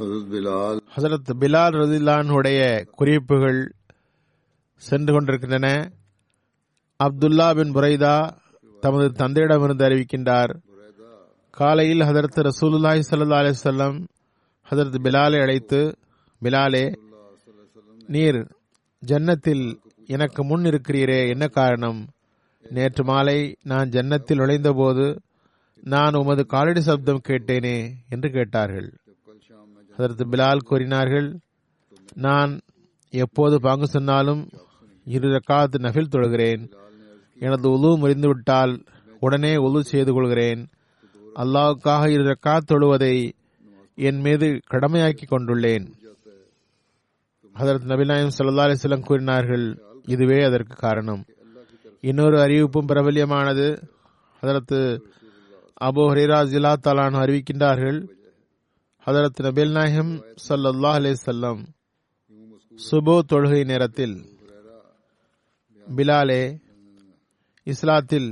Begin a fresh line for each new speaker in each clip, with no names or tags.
ஹசரத் பிலால். ரதில்லானுடைய குறிப்புகள் சென்று கொண்டிருக்கின்றன. அப்துல்லா பின் புரைதா தமது தந்தையிடமிருந்து அறிவிக்கின்றார். காலையில் ஹதரத் ரசூலுல்லாஹி சல்லா அலிசல்லம் ஹதரத் பிலாலை அழைத்து பிலாலே நீர் ஜன்னத்தில் எனக்கு முன் இருக்கிறீரே என்ன காரணம்? நேற்று மாலை நான் ஜன்னத்தில் நுழைந்தபோது நான் உமது காலடி சப்தம் கேட்டேனே என்று கேட்டார்கள். அதற்கு பிலால் கூறினார்கள் நான் எப்போது பங்கு சொன்னாலும் இரு ரக்காத்து நஃபில் தொழுகிறேன். எனது உலு முறிந்துவிட்டால் உடனே உலு செய்து கொள்கிறேன். அல்லாவுக்காக இரு ரக்காத் தொழுவதை என் மீது கடமையாக்கி கொண்டுள்ளேன். அதற்கு நபிநாயம் சல்லா அலிஸ்லாம் கூறினார்கள் இதுவே அதற்கு காரணம். இன்னொரு அறிவிப்பும் பிரபல்யமானது. அதற்கு அபு ஹரிராஜ் ஜிலா தலான் அறிவிக்கின்றார்கள் ஹதரத் நபில் நாயகம் சல்லல்லாஹ் அலிசல்லம் சுபோ தொழுகை நேரத்தில் பிலாலே இஸ்லாத்தில்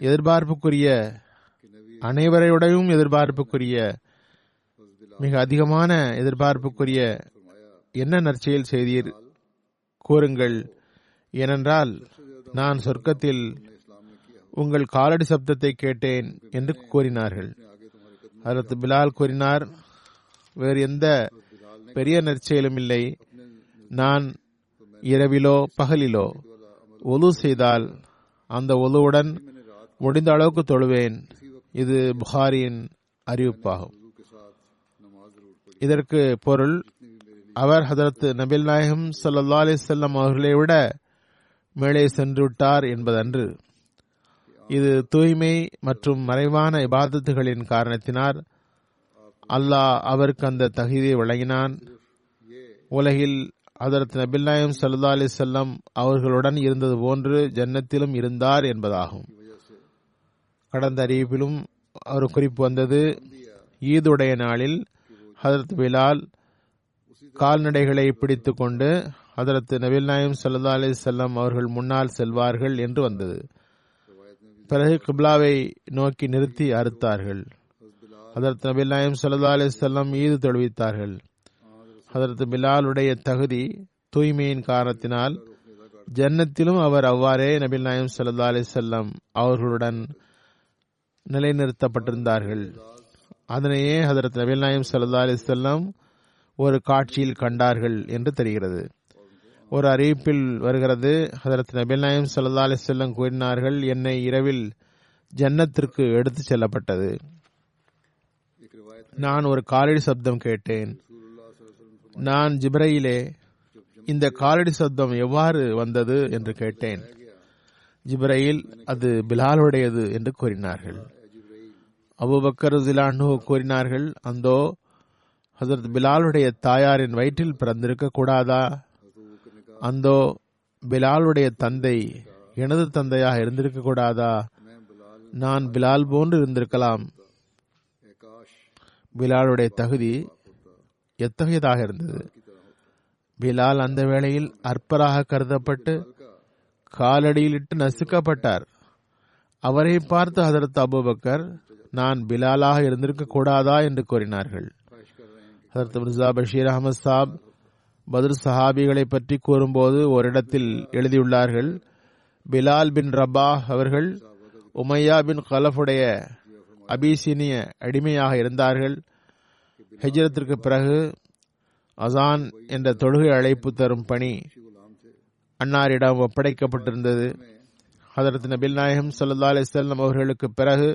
எதிர்பார்ப்புக்குரிய அனைவரையுடையும் எதிர்பார்ப்புக்குரிய மிக அதிகமான எதிர்பார்ப்புக்குரிய என்ன நற்செயல் செய்தீர் கூறுங்கள். ஏனென்றால் நான் சொர்க்கத்தில் உங்கள் காலடி சப்தத்தை கேட்டேன் என்று கூறினார்கள். அதற்கு பிலால் கூறினார் வேறு எந்த பெரிய நற்செயலும் இல்லை. நான் இரவிலோ பகலிலோ ஒலு செய்தால் அந்த ஒலுவுடன் முடிந்த அளவுக்கு தொழுவேன். இது புகாரியின் அறிவிப்பாகும். இதற்கு பொருள் அவர் ஹதரத் நபில் நாயகம் சல்லா அலிசல்லாம் அவர்களை விட மேலே சென்று விட்டார் என்பதன்று. இது தூய்மை மற்றும் மறைவான இபாதத்துகளின் காரணத்தினால் அல்லாஹ் அவருக்கு அந்த தகுதியை வழங்கினான். உலகில் அதற்கு நபில்லாயம் சல்லா அலி செல்லம் அவர்களுடன் இருந்தது போன்று ஜன்னத்திலும் இருந்தார் என்பதாகும். கடந்த அறிவிப்பிலும் ஒரு குறிப்பு வந்தது. ஈதுடைய நாளில் ஹதரத் பிலால் கால்நடைகளை பிடித்து கொண்டு ஹதரத் நபில் நாயம் சல்லா அலி செல்லம் அவர்கள் முன்னால் செல்வார்கள் என்று வந்தது. பிறகு கிப்லாவை நோக்கி நிறுத்தி அறுத்தார்கள். அதற்கு நபில் நாயம் சல்லா அலி செல்லம் ஈது தொழுவித்தார்கள். அதற்கு பிலாலுடைய தகுதி தூய்மையின் காரணத்தினால் ஜன்னத்திலும் அவர் அவ்வாறே நபில் நாயம் சல்லா அலி செல்லம் அவர்களுடன் நிலைநிறுத்தப்பட்டிருந்தார்கள். அதனையே ஹதரத் நபில் நாயம் சல்லா அலி செல்லம் ஒரு காட்சியில் கண்டார்கள் என்று தெரிகிறது. ஒரு அறிவிப்பில் வருகிறது. ஹதரத் நபில் நாயம் சல்லா அலி செல்லம் கூறினார்கள் என்னை இரவில் ஜன்னத்திற்கு எடுத்துச் செல்லப்பட்டது. நான் ஒரு காலடி சப்தம் கேட்டேன். நான் ஜிப்ரையிலே இந்த காலடி சப்தம் எவ்வாறு வந்தது என்று கேட்டேன். ஜிப்ரையில் அது பிலாலுடையது என்று கூறினார்கள். அபுபக்கர் ஜிலானு கூறினார்கள் அந்தோ ஹசரத் பிலாலுடைய தாயாரின் வயிற்றில் பிறந்திருக்க கூடாதா அந்தோ பிலாலுடைய தந்தை எனது தந்தையாக இருந்திருக்க கூடாதா நான் பிலால் போன்று இருந்திருக்கலாம். பிலாலுடைய தகுதி எத்தகையதாக இருந்தது? பிலால் அந்த வேளையில் அற்பராக கருதப்பட்டு காலடியிலிட்டு நசுக்கப்பட்டார். அவரை பார்த்து ஹதரத் அபுபக்கர் நான் பிலாலாக இருந்திருக்க கூடாதா என்று கூறினார்கள். ஹதரத் மிர்சா பஷீர் அகமது சாப் பத்ர் சஹாபிகளை பற்றி கூறும்போது ஓரிடத்தில் எழுதியுள்ளார்கள் பிலால் பின் ரபா அவர்கள் உமையா பின் கலஃபுடைய அபிசீனிய அடிமையாக இருந்தார்கள். ஹெஜ்ரத்திற்கு பிறகு அசான் என்ற தொழுகை அழைப்பு தரும் பணி அன்னாரிடம் ஒப்படைக்கப்பட்டிருந்தது. ஹதரத் நபில் நாயகம் சல்லா அலிசல்லம் அவர்களுக்கு பிறகு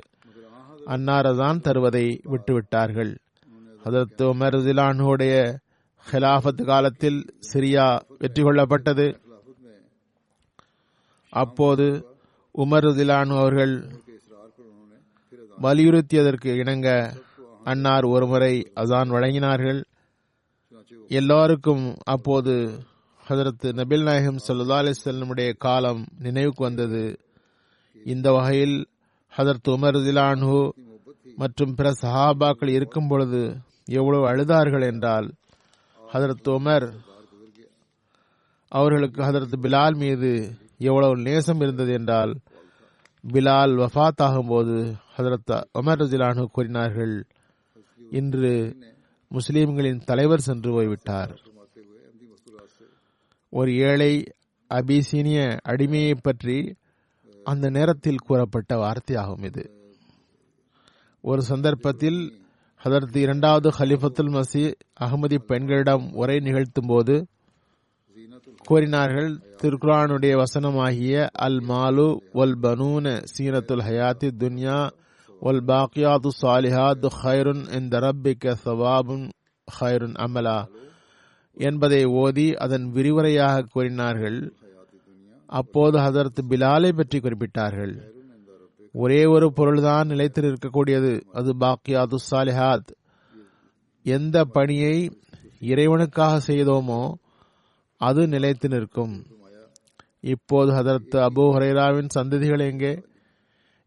அன்னார் அசான் தருவதை விட்டுவிட்டார்கள். ஹதரத் உமர் ஜிலானுடைய ஹிலாஃபத் காலத்தில் சிரியா வெற்றி கொள்ளப்பட்டது அப்போது உமர் திலானு அவர்கள் வலியுறுத்தியதற்கு இணங்க அன்னார் ஒருமுறை அசான் வழங்கினார்கள் எல்லாருக்கும் அப்போது ஹதரத் நபில் நாயகம் சல்லா அலிசல்லமுடைய காலம் நினைவுக்கு வந்தது இந்த வகையில் ஹதரத் உமர்
திலானு
மற்றும் பிற சஹாபாக்கள் இருக்கும் பொழுது எவ்வளவு அழுதார்கள் என்றால் ஹதரத் உமர் அவர்களுக்கு ஹதரத் பிலால் மீது எவ்வளவு நேசம் இருந்தது என்றால் பிலால் வஃத் ஆகும்போது ஹதரத் உமர் ரஜிலானு கூறினார்கள் இன்று முஸ்லீம்களின் தலைவர் சென்று போய்விட்டார். ஒரு ஏழை அபிசீனிய அடிமையை பற்றி அந்த நேரத்தில் கூறப்பட்ட வார்த்தையாகும் இது. ஒரு சந்தர்ப்பத்தில் அதற்கு இரண்டாவது ஹலிஃபத்துல் மசி அகமதி பெண்களிடம் உரை நிகழ்த்தும் போது கூறினார்கள் திருக்குரானுடைய வசனமாகிய அல் மாலு வல் பனூன சீனத்துல் ஹயாத்தி துன்யா வல் பாக்கியாது சாலிஹாத் ஹைருன் இந்த ரப்பிக்க சவாபுன் ஹைருன் அமலா என்பதை ஓதி அதன் விரிவுரையாக கூறினார்கள். அப்போது ஹதரத் பிலாலை பற்றி குறிப்பிட்டார்கள். ஒரே ஒரு பொருள்தான் நிலைத்து இருக்கக்கூடியது அது பாக்கியாது சாலிஹாத். எந்த பணியை இறைவனுக்காக செய்தோமோ அது நிலைத்து நிற்கும். இப்போது ஹதரத் அபு ஹரேராவின் சந்ததிகள் எங்கே?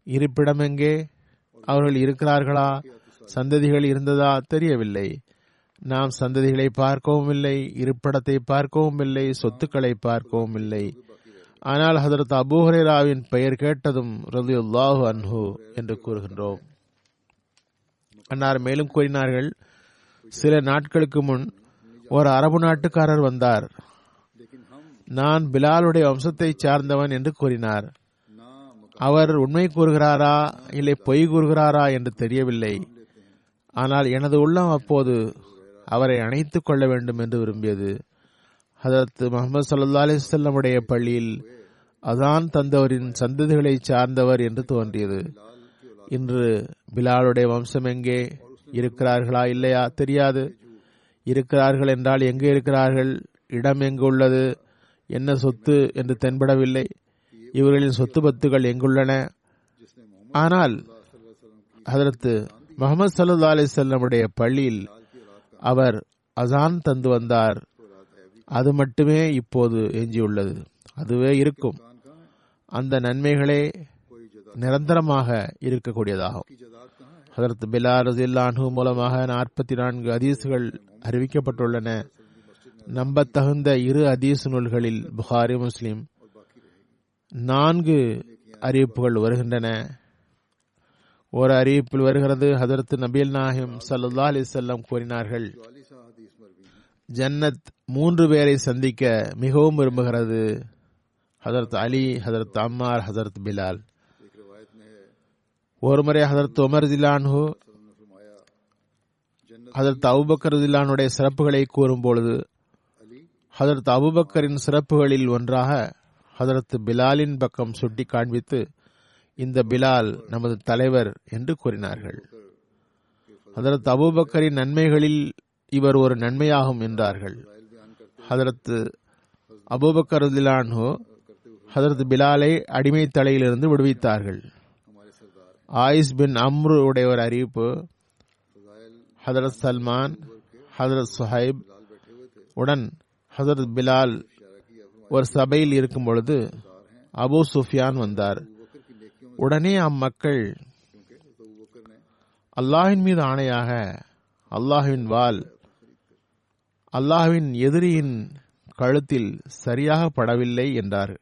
இருப்பிடம் எங்கே? அவர்கள் இருக்கிறார்களா? சந்ததிகள் இருந்ததா? தெரியவில்லை. நாம் சந்ததிகளை பார்க்கவும் இல்லை இருப்பிடத்தை பார்க்கவும் இல்லை சொத்துக்களை பார்க்கவும் இல்லை. ஆனால் ஹதரத் அபு பெயர் கேட்டதும் ரதியுல்லாஹு அன்ஹு என்று கூறுகின்றோம். அன்னார் மேலும் கூறினார்கள் சில நாட்களுக்கு முன் ஒரு அரபு நாட்டுக்காரர் வந்தார். நான் பிலாலுடைய வம்சத்தை சார்ந்தவன் என்று கூறினார். அவர் உண்மை கூறுகிறாரா இல்லை பொய் கூறுகிறாரா என்று தெரியவில்லை. ஆனால் எனது உள்ளம் அப்போது அவரை அணைத்துக் கொள்ள வேண்டும் என்று விரும்பியது. ஹதரத் முகமது சல்லா அலிசல்லமுடைய பள்ளியில் அதான் தந்தவரின் சந்ததிகளை சார்ந்தவர் என்று தோன்றியது. இன்று பிலாலுடைய வம்சம் எங்கே இருக்கிறார்களா இல்லையா தெரியாது. இருக்கிறார்கள் என்றால் எங்கே இருக்கிறார்கள்? இடம் எங்கு உள்ளது? என்ன சொத்து என்று தென்படவில்லை. இவர்களின் சொத்து பத்துகள் எங்குள்ளன? ஆனால் அதற்கு முகமது சல்லா அலிசல்லமுடைய பள்ளியில் அவர் அசான் தந்து வந்தார். அது மட்டுமே இப்போது எஞ்சியுள்ளது. அதுவே இருக்கும். அந்த நன்மைகளே நிரந்தரமாக இருக்கக்கூடியதாகும். அதற்கு பிலா ரசில்லான்ஹு மூலமாக நாற்பத்தி நான்கு ஹதீஸ்கள் அறிவிக்கப்பட்டுள்ளன. நம்பத்தகுந்த இரு ஹதீஸ் நூல்களில் புகாரி முஸ்லிம் நான்கு அறிவிப்புகள் வருகின்றன. ஒரு அறிவிப்பில் வருகிறது ஹதரத் நபீல் நாஹிம் சல்லா அலிசல்லாம் கூறினார்கள் ஜன்னத் மூன்று பேரை சந்திக்க மிகவும் விரும்புகிறது. ஹதரத் அலி ஹதரத் அம்மார் ஹதரத் பிலால். ஒருமுறை ஹதரத் உமர் ஜிலான்ஹு ஹதரத் அபுபக்கர் ஜிலானுடைய சிறப்புகளை கூறும் பொழுது ஹதரத் அபுபக்கரின் சிறப்புகளில் ஒன்றாக ஹதரத் பிலாலின் பக்கம் சுட்டி காண்பித்து இந்த பிலால் நமது தலைவர் என்று கூறினார்கள். ஹதரத் அபுபக்கரின் நன்மைகளில் இவர் ஒரு நன்மையாகும் என்றார்கள். ஹதரத் அபூபக்கருதிலான்ஹோ ஹதரத் பிலாலை அடிமை தலையிலிருந்து விடுவித்தார்கள். ஆயிஸ் பின் அம்ரு உடைய ஒரு அறிவிப்பு ஹதரத் சல்மான் ஹதரத் சுஹைப் உடன் ஹசரத் பிலால் ஒரு சபையில் இருக்கும் பொழுது அபு சுஃபியான் வந்தார். உடனே அம்மக்கள் அல்லாஹின் மீது ஆணையாக அல்லாஹின் வால் அல்லாஹ்வின் எதிரியின் கழுத்தில் சரியாக படவில்லை என்றார்.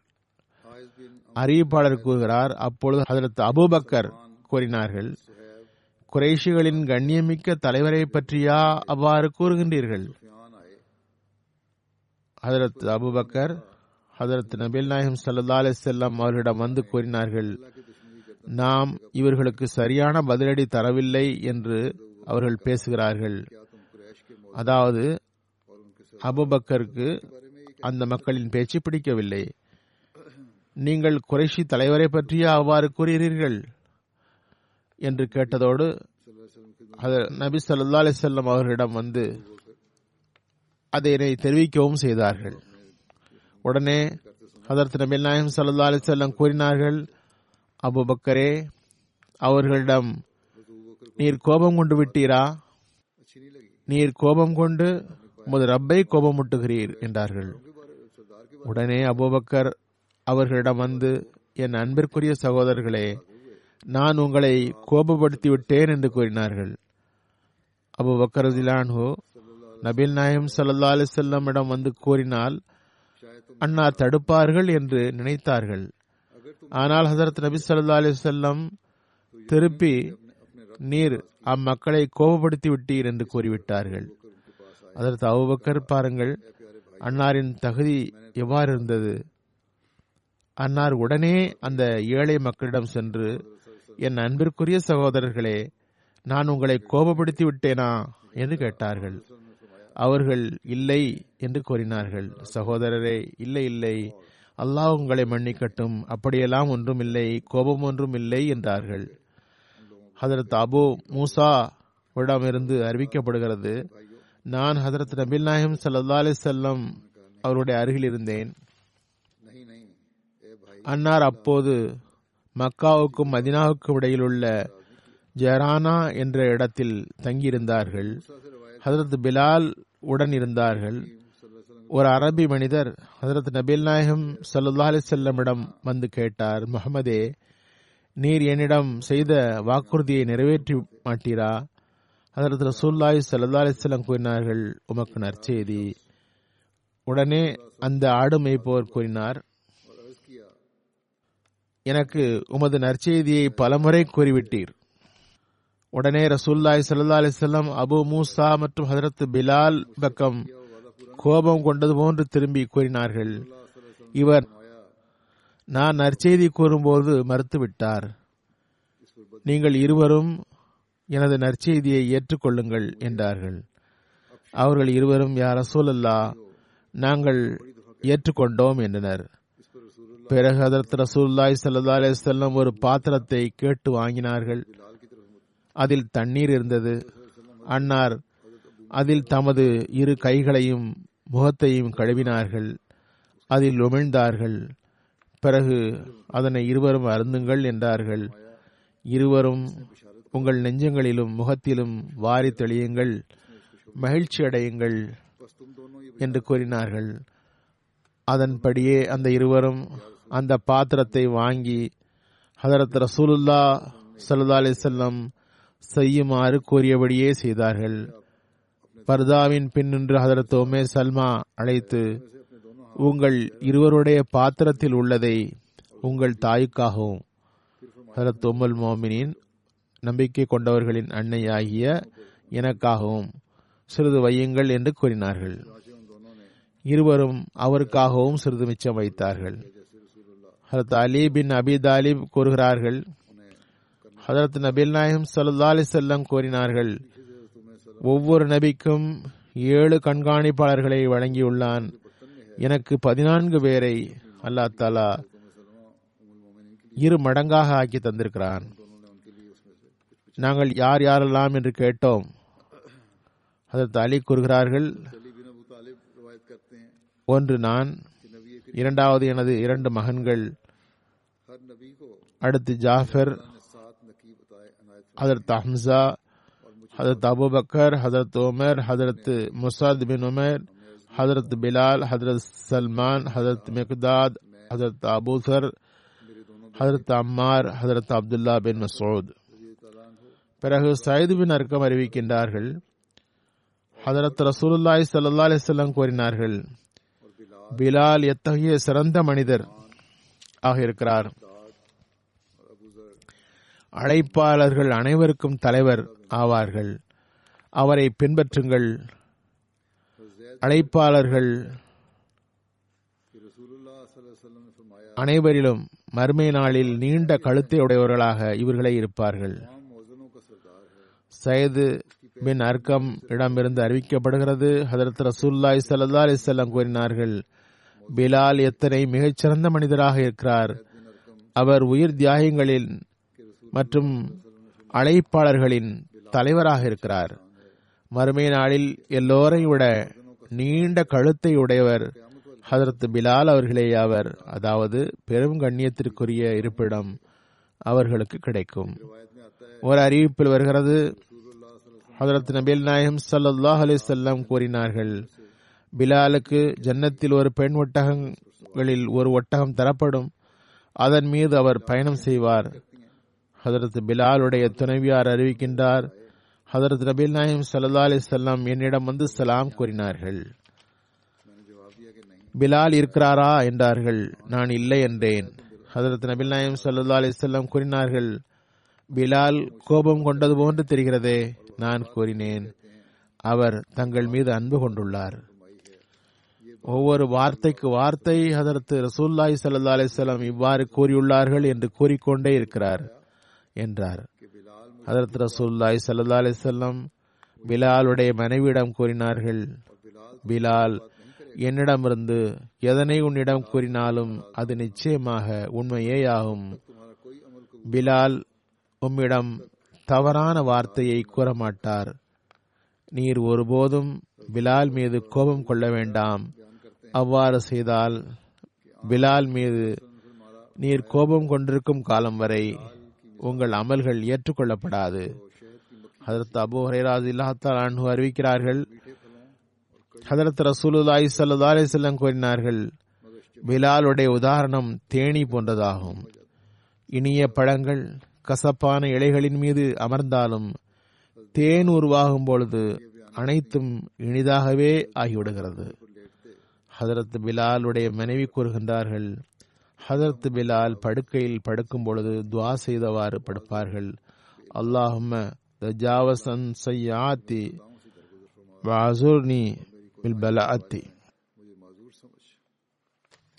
அறிவிப்பாளர் கூறுகிறார் அப்பொழுது அதற்கு அபுபக்கர் கூறினார்கள் குறைஷிகளின் கண்ணியமிக்க தலைவரை பற்றியா அவ்வாறு கூறுகின்றீர்கள்? ஹதரத் அபுபக்கர் ஹதரத் நபில் நாயகம் சல்லா அலி செல்லம் அவர்களிடம் வந்து கூறினார்கள் நாம் இவர்களுக்கு சரியான பதிலடி தரவில்லை என்று அவர்கள் பேசுகிறார்கள். அதாவது அபுபக்கருக்கு அந்த மக்களின் பேச்சு பிடிக்கவில்லை. நீங்கள் குறைஷி தலைவரை பற்றியே அவ்வாறு கூறுகிறீர்கள்? என்று கேட்டதோடு அது நபி சல்லா அலிசல்லம் அவர்களிடம் வந்து அதனை தெரிவிக்கவும் செய்தார்கள். உடனே அதற்கு நபி நாயம் சல்லா அலிசல்லம் கூறினார்கள் அபு பக்கரே அவர்களிடம் நீர் கோபம் கொண்டு விட்டீரா? நீர் கோபம் கொண்டு உமது ரப்பை கோபமூட்டுகிறீர் என்றார்கள். உடனே அபூபக்கர் அவர்களிடம் வந்து என் அன்பிற்குரிய சகோதரர்களே நான் உங்களை கோபப்படுத்திவிட்டேன் என்று கூறினார்கள். அபு பக்கரதிலான்ஹோ நபில் நாயம் சல்லா அலி செல்லமிடம் வந்து கூறினால் அண்ணா தடுப்பார்கள் என்று நினைத்தார்கள். ஆனால் ஹசரத் நபி சல்லா அலி செல்லம் திருப்பி நீர் அம்மக்களை கோபப்படுத்தி விட்டீர் என்று கூறிவிட்டார்கள். அதற்கு அவுபக்கர் பாருங்கள் அன்னாரின் தகுதி எவ்வாறு இருந்தது? அன்னார் உடனே அந்த ஏழை மக்களிடம் சென்று என் அன்பிற்குரிய சகோதரர்களே நான் உங்களை கோபப்படுத்தி விட்டேனா? என்று கேட்டார்கள். அவர்கள் இல்லை என்று கூறினார்கள். சகோதரரே இல்லை இல்லை. அல்லாஹ் உங்களை மன்னிக்கட்டும். அப்படியெல்லாம் ஒன்றும் இல்லை கோபம் ஒன்றும் இல்லை என்றார்கள். ஹதரத் அபு மூசா விடமிருந்து அறிவிக்கப்படுகிறது நான் ஹசரத் நபில் நாயம் சல்லா அலி செல்லம் அவருடைய அருகில் இருந்தேன். அன்னார் அப்போது மக்காவுக்கும் மதினாவுக்கும் இடையில் உள்ள ஜெரானா என்ற இடத்தில் தங்கியிருந்தார்கள். ஹசரத் பிலால் உடன் இருந்தார்கள். ஒரு அரபி மனிதர் ஹசரத் நபில் நாயகம் சல்லா அலி செல்லமிடம் வந்து கேட்டார் முகமதே நீர் என்னிடம் செய்த வாக்குறுதியை நிறைவேற்றி மாட்டீரா? அதற்கு ரசூல்லாய் சல்லா அலிஸ்லாம் கூறினார்கள் உமக்கு நற்செய்தி. உடனே அந்த ஆடு மேய்ப்பவர் கூறினார் எனக்கு உமது நற்செய்தியை பலமுறை கூறிவிட்டீர். உடனே ரசூல்லாய் சல்லா அலிஸ்லாம் அபு மூசா மற்றும் ஹதரத் பிலால் பக்கம் கோபம் கொண்டது போன்று திரும்பி கூறினார்கள். இவர் நான் நற்செய்தி கூறும்போது மறுத்துவிட்டார். நீங்கள் இருவரும் எனது நற்செய்தியை ஏற்றுக்கொள்ளுங்கள் என்றார்கள். அவர்கள் இருவரும் யார் ரசூலல்லா நாங்கள் ஏற்றுக்கொண்டோம் என்றனர். பிறகு ஹதரத் ரசூல்லாய் சல்லா அலிஸ்லாம் ஒரு பாத்திரத்தை கேட்டு வாங்கினார்கள். அதில் தண்ணீர் இருந்தது. அன்னார் அதில் தமது இரு கைகளையும் முகத்தையும் கழுவினார்கள். அதில் உமிழ்ந்தார்கள். பிறகு அதனை இருவரும் அருந்துங்கள் என்றார்கள். இருவரும் உங்கள் நெஞ்சங்களிலும் முகத்திலும் வாரி தெளியுங்கள் மகிழ்ச்சி அடையுங்கள் என்று கூறினார்கள். அதன்படியே அந்த இருவரும் அந்த பாத்திரத்தை வாங்கி ஹதரத் ரசூலுல்லா சல்லா அலி செல்லம் செய்யுமாறு கூறியபடியே செய்தார்கள். பர்தாவின் பின் நின்று ஹதரத் ஒமே சல்மா அழைத்து உங்கள் இருவருடைய பாத்திரத்தில் உள்ளதை உங்கள் தாய்க்காகவும் ஹதரத் உம்முல் மோமினின் நம்பிக்கை கொண்டவர்களின் அன்னையாகிய எனக்காகவும் சிறிது வையுங்கள் என்று கூறினார்கள். இருவரும் அவருக்காகவும் சிறிது மிச்சம் வைத்தார்கள். ஹரத் அலி பின் அபி தாலிப் கூறுகிறார்கள். ஹதரத் நபில் நாயம் சல்லா அலிசல்லம் கூறினார்கள் ஒவ்வொரு நபிக்கும் ஏழு கண்காணிப்பாளர்களை வழங்கியுள்ளான். எனக்கு பதினான்கு பேரை அல்லா தாலா இரு மடங்காக ஆக்கி தந்திருக்கிறான். நாங்கள் யார் யாரெல்லாம் என்று கேட்டோம். அதற்கு அலி கூறுகிறார்கள் ஒன்று நான் இரண்டாவது எனது இரண்டு மகன்கள் அடுத்து Jaffer Hazrat Hamza Hazrat Abu Bakr Hazrat Umar Hazrat முசாத் பின் உமர் ஹதரத் பிலால் ஹதரத் சல்மான் ஹதரத் மிக்தாத் ஹதரத் அபூசர் ஹதரத் அம்மார் ஹதரத் அப்துல்லா பின் மசூத். பிறகு சைதுவின் அர்க்கம் அறிவிக்கின்றார்கள். ஹதரத் ரசூலுல்லாய் சல்லா அலிசல்லாம் கூறினார்கள் பிலால் எத்தகைய சிறந்த மனிதர் ஆக இருக்கிறார்? அழைப்பாளர்கள் அனைவருக்கும் தலைவர் ஆவார்கள். அவரை பின்பற்றுங்கள். அழைப்பாளர்கள் அனைவரிலும் மறுமை நாளில் நீண்ட கழுத்தை உடையவர்களாக இவர்களே இருப்பார்கள். சயது பின் அர்க்கம் இடமிருந்து அறிவிக்கப்படுகிறது. ஹதரத் ரசூல்லாய் சல்லா அலிசல்லாம் கூறினார்கள் பிலால் எத்தனை மிகச்சிறந்த மனிதராக இருக்கிறார். அவர் உயிர் தியாகங்களில் மற்றும் அழைப்பாளர்களின் தலைவராக இருக்கிறார். மறுமை நாளில் எல்லோரை விட நீண்ட கழுத்தை உடையவர் ஹதரத் பிலால் அவர்களே அவர் அதாவது பெரும் கண்ணியத்திற்குரிய இருப்பிடம் அவர்களுக்கு கிடைக்கும். ஒரு அறிவிப்பில் வருகிறது ஹதரத் நபீல் நாயகம் சல்லாஹ் அலிசல்லாம் கூறினார்கள் பிலாலுக்கு ஜன்னத்தில் ஒரு பெண் ஒட்டகங்களில் ஒரு ஒட்டகம் தரப்படும். அதன் மீது அவர் பயணம் செய்வார். ஹதரத் பிலாலுடைய துணைவியார் அறிவிக்கின்றார் ஹதரத் நபில் நாயம் சல்லா அலிசல்லாம் என்னிடம் வந்து சலாம் கூறினார்கள். பிலால் இருக்கிறாரா? என்றார்கள். நான் இல்லை என்றேன். ஹதரத் நபில் நாயம் சல்லா அலிசல்லாம் கூறினார்கள் பிலால் கோபம் கொண்டது போன்று தெரிகிறதே. நான் கூறினேன். அவர் தங்கள் மீது அன்பு கொண்டுள்ளார். ஒவ்வொரு வார்த்தைக்கு வார்த்தை அதற்கு ரசூல்லாய் சல்லா அலிசல்லாம் இவ்வாறு கூறியுள்ளார்கள் என்று கூறிக்கொண்டே இருக்கிறார் என்றார். அதற்கு ரசூல்லாய் சல்லா அலிசல்லாம் பிலாலுடைய மனைவியிடம் கூறினார்கள் பிலால் என்னிடமிருந்து எதனை உன்னிடம் கூறினாலும் அது நிச்சயமாக
உண்மையே ஆகும்
பிலால் உம்மிடம் தவறான வார்த்தையை கூறமாட்டார். நீர் ஒருபோதும் பிலால் மீது கோபம் கொள்ள வேண்டாம். அவ்வாறு செய்தால் பிலால் மீது நீர் கோபம் கொண்டிருக்கும் காலம் வரை உங்கள் அமல்கள் ஏற்றுக்கொள்ளப்படாது. ஹதரத் அபு ஹரேராஜ் இல்லாத்தால் அன்பு அறிவிக்கிறார்கள். ஹதரத் ரசூலுல்லாஹி சல்லா அலைஹி கூறினார்கள் பிலாலுடைய உதாரணம் தேனி போன்றதாகும். இனிய பழங்கள் கசப்பான இலைகளின் மீது அமர்ந்தாலும் தேன் உருவாகும் பொழுது அனைத்தும் இனிதாகவே ஆகிவிடுகிறது. ஹதரத் பிலாலுடைய மனைவி கூறுகின்றார்கள் ஹதரத் பிலால் படுக்கையில் படுக்கும் பொழுது துவா செய்தவாறு படுப்பார்கள். அல்லாஹும தஜாவசன் சையாத்தி வாசுர்னி பில் பலாத்தி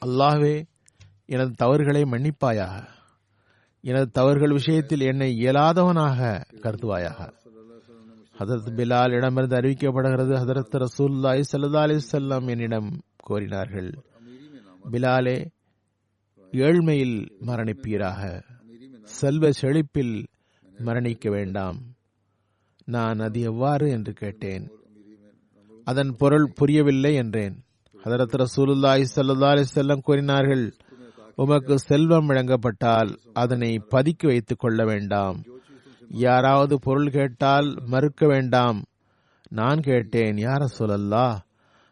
அல்லாஹ்வே எனது தவறுகளை மன்னிப்பாயாக. எனது தவறுகள் விஷயத்தில் என்னை இயலாதவனாக கருதுவாயாக. ஹதரத் பிலால் இடமிருந்து அறிவிக்கப்படுகிறது ஹதரத் ரசூல்லாய் சல்லா அலி செல்லம் என்னிடம் கோரினார்கள். பிலாலே ஏழ்மையில் மரணிப்பீராக. செல்வ செழிப்பில் மரணிக்க வேண்டாம். நான் அது எவ்வாறு என்று கேட்டேன். அதன் பொருள் புரியவில்லை என்றேன். ஹதரத் ரசூலுல்லாஹி சல்லா அலி செல்லம் கூறினார்கள் உமக்கு செல்வம் வழங்கப்பட்டால் அதனை பதுக்கி வைத்துக் கொள்ள வேண்டாம். யாராவது பொருள் கேட்டால் மறுக்க வேண்டாம். நான் கேட்டேன் யார சொல்லல்லா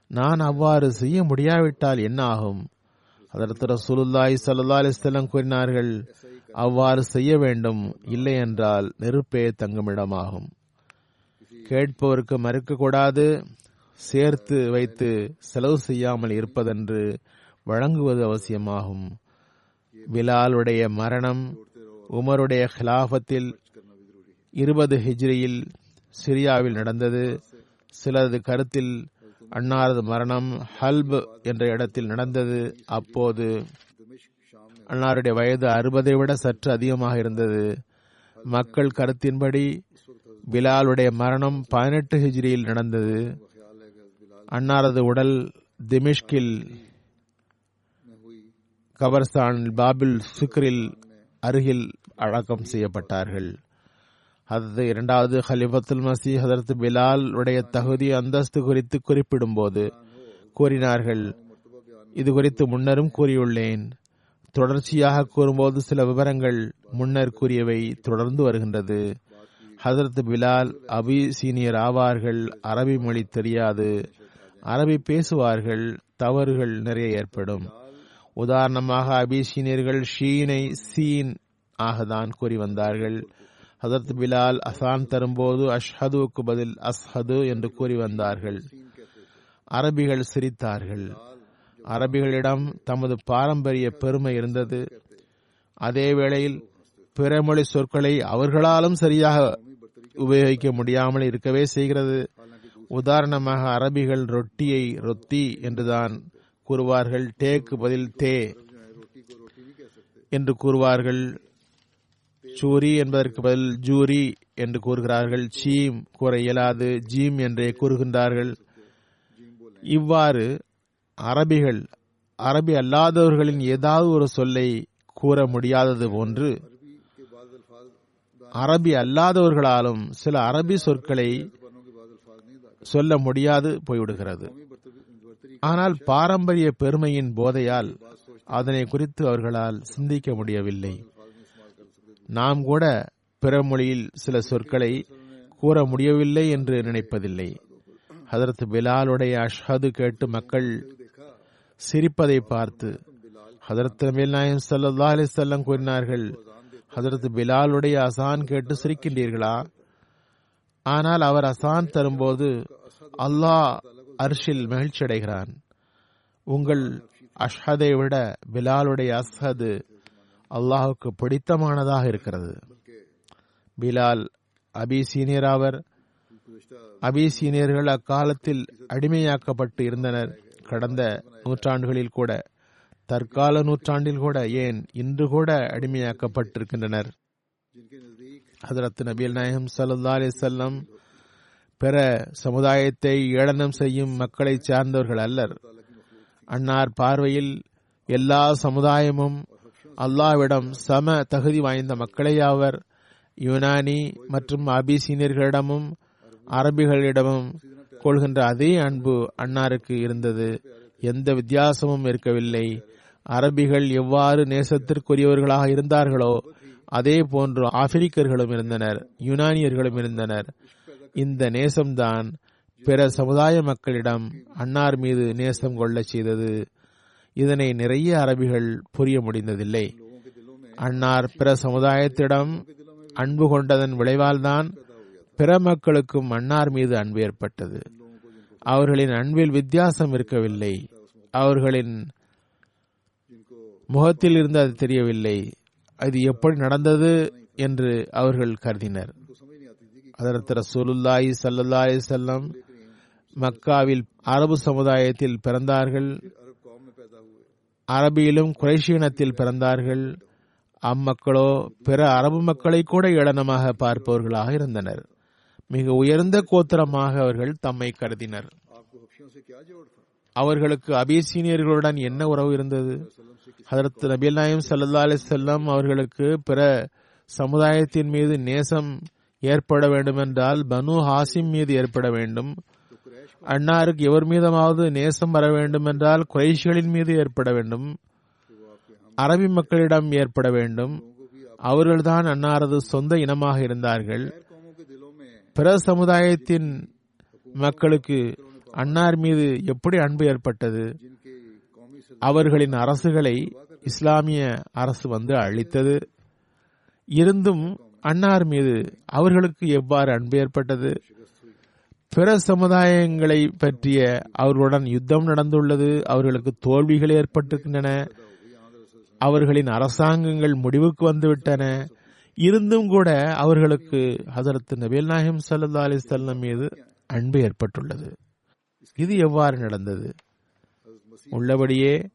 நான் அவ்வாறு செய்ய முடியாவிட்டால் என்ன ஆகும்? அதற்கு ரசூலுல்லாஹி சல்லா அலைஹி கூறினார்கள் அவ்வாறு செய்ய வேண்டும் இல்லை என்றால் நெருப்பே தங்குமிடமாகும். கேட்பவருக்கு மறுக்கக்கூடாது சேர்த்து வைத்து செலவு செய்யாமல் இருப்பதென்று வழங்குவது அவசியமாகும். பிலாலுடைய மரணம் உமருடைய ஹிலாஃபத்தில் இருபது ஹிஜ்ரியில் சிரியாவில் நடந்தது. சிலது கருத்தில் அன்னாரது மரணம் ஹல்ப் என்ற இடத்தில் நடந்தது. அப்போது அன்னாருடைய வயது அறுபதை விட சற்று அதிகமாக இருந்தது. மக்கள் கருத்தின்படி பிலாலுடைய மரணம் பதினெட்டு ஹிஜ்ரியில் நடந்தது. அன்னாரது உடல் திமிஷ்கில் கபர்ஸ்தானில் பாபில் சுக்ரில் அருகில் அடக்கம் செய்யப்பட்டார்கள். அது இரண்டாவது ஹலிபத்துல் மசி ஹதரத் பிலால் உடைய தகுதி அந்தஸ்து குறித்து குறிப்பிடும்போது கூறினார்கள் இது குறித்து முன்னரும் கூறியுள்ளேன். தொடர்ச்சியாக கூறும்போது சில விவரங்கள் முன்னர் கூறியவை தொடர்ந்து வருகின்றது. ஹதரத் பிலால் அபி சீனியர் ஆவார்கள் அரபி மொழி தெரியாது. அரபி பேசுவார்கள் தவறுகள் நிறைய ஏற்படும். உதாரணமாக அபிசீனியர்கள் ஷீனை சீன் ஆகதான் கூறி வந்தார்கள். ஹதரத் பிலால் அசான் தரும்போது அஷ்ஹதுவுக்கு பதில் அஸ்ஹது என்று கூறி வந்தார்கள். அரபிகள் சிரித்தார்கள். அரபிகளிடம் தமது பாரம்பரிய பெருமை இருந்தது. அதே வேளையில் பிறமொழி சொற்களை அவர்களாலும் சரியாக உபயோகிக்க முடியாமல் இருக்கவே செய்கிறது. உதாரணமாக அரபிகள் ரொட்டியை ரொத்தி என்றுதான் கூறுவார்கள் டேக்கு பதில் தே என்று கூறுவார்கள். சூரி என்பதற்கு பதில் ஜூரி என்று கூறுகிறார்கள். சீம் கூற இயலாது ஜீம் என்றே கூறுகின்றார்கள். இவ்வாறு அரபிகள் அரபி அல்லாதவர்களின் ஏதாவது ஒரு சொல்லை கூற முடியாதது போன்று அரபி அல்லாதவர்களாலும் சில அரபி சொற்களை சொல்ல முடியாது போய்விடுகிறது. ஆனால் பாரம்பரிய பெருமையின் போதையால் அதனை குறித்து அவர்களால் சிந்திக்க முடியவில்லை. நாம் கூட பிற மொழியில் சில சொற்களை கூற முடியவில்லை என்று நினைப்பதில்லை. ஹதரத் பிலாலுடைய அஷ்ஹது கேட்டு மக்கள் சிரிப்பதை பார்த்து ஹதரத் நபீல் நாயம் சல்லா அலிசல்லம் கூறினார்கள் ஹதரத் பிலாலுடைய அசான் கேட்டு சிரிக்கின்றீர்களா? ஆனால் அவர் அசான் தரும்போது அல்லாஹ் அர்ஷில் மகிழ்ச்சி அடைகிறான் உங்கள் அஷ்ஹதை விட பிலாலுடைய அஸ்ஹது அல்லாஹுக்கு பிடித்தமானதாக இருக்கிறது. பிலால் அபிசீனியர் ஆவர். அபிசீனியர்கள் அக்காலத்தில் அடிமையாக்கப்பட்டு இருந்தனர். கடந்த நூற்றாண்டுகளில் கூட தற்கால நூற்றாண்டில் கூட ஏன் இன்று கூட அடிமையாக்கப்பட்டிருக்கின்றனர்? ஹதரத் நபீல் நாயகம் சல்லா அலிசல்லம் பிற சமுதாயத்தை ஏளனம் செய்யும் மக்களை சார்ந்தவர்கள் அல்லர். அன்னார் பார்வையில் எல்லா சமுதாயமும் அல்லாவிடம் சம தகுதி வாய்ந்த மக்களேயாவர் யுனானி மற்றும் அபிசீனியர்களிடமும் அரபிகளிடமும் கொள்கின்ற அதே அன்பு அன்னாருக்கு இருந்தது. எந்த வித்தியாசமும் இருக்கவில்லை. அரபிகள் எவ்வாறு நேசத்திற்குரியவர்களாக இருந்தார்களோ அதே போன்று ஆப்பிரிக்கர்களும் இருந்தனர் யுனானியர்களும் இருந்தனர். இந்த நேசம்தான் பிற சமுதாய மக்களிடம் அன்னார் மீது நேசம் கொள்ளச் செய்தது. இதனை நிறைய அரபிகள் புரிய முடிந்ததில்லை. அன்னார் பிற சமுதாயத்திடம் அன்பு கொண்டதன் விளைவால்தான் பிற மக்களுக்கும் அன்னார் மீது அன்பு ஏற்பட்டது. அவர்களின் அன்பில் வித்தியாசம் இருக்கவில்லை. அவர்களின் முகத்தில் இருந்து அது தெரியவில்லை. அது எப்படி நடந்தது என்று அவர்கள் கருதினர். அதற்கு ரசூலுல்லாஹி சல்லா செல்லம் மக்காவில் அரபு சமுதாயத்தில் பிறந்தார்கள். அரபியிலும் குறைஷீனத்தில் பிறந்தார்கள். அம்மக்களோ பிற அரபு மக்களை கூட ஏளனமாக பார்ப்பவர்களாக இருந்தனர். மிக உயர்ந்த கோத்திரமாக அவர்கள் தம்மை கருதினர். அவர்களுக்கு அபிசீனியர்களுடன் என்ன உறவு இருந்தது? அதற்கு நபி நாயம் சல்லா அலி செல்லம் அவர்களுக்கு பிற சமுதாயத்தின் மீது நேசம் ஏற்பட வேண்டுமென்றால் பனு ஹாசிம் மீது ஏற்பட வேண்டும். அன்னாருக்கு எவர் மீதமாவது நேசம் வர வேண்டும் என்றால் குறைஷிகளின் மீது ஏற்பட வேண்டும். அரபி மக்களிடம் ஏற்பட வேண்டும். அவர்கள்தான் அன்னாரது சொந்த இனமாக இருந்தார்கள். பிற சமுதாயத்தின் மக்களுக்கு அன்னார் மீது எப்படி அன்பு ஏற்பட்டது? அவர்களின் அரசுகளை இஸ்லாமிய அரசு வந்து அழித்தது. இருந்தும் அன்னார் மீது அவர்களுக்கு எவ்வாறு அன்பு ஏற்பட்டது? பிற சமுதாயங்களை பற்றிய அவர்களுடன் யுத்தம் நடந்துள்ளது அவர்களுக்கு தோல்விகள் ஏற்பட்டிருக்கின்றன அவர்களின் அரசாங்கங்கள் முடிவுக்கு வந்துவிட்டன. இருந்தும் கூட அவர்களுக்கு ஹசரத் நபீல் நாயம் சல்லா அலிசல்லம் மீது அன்பு ஏற்பட்டுள்ளது. இது எவ்வாறு நடந்தது? உள்ளபடியே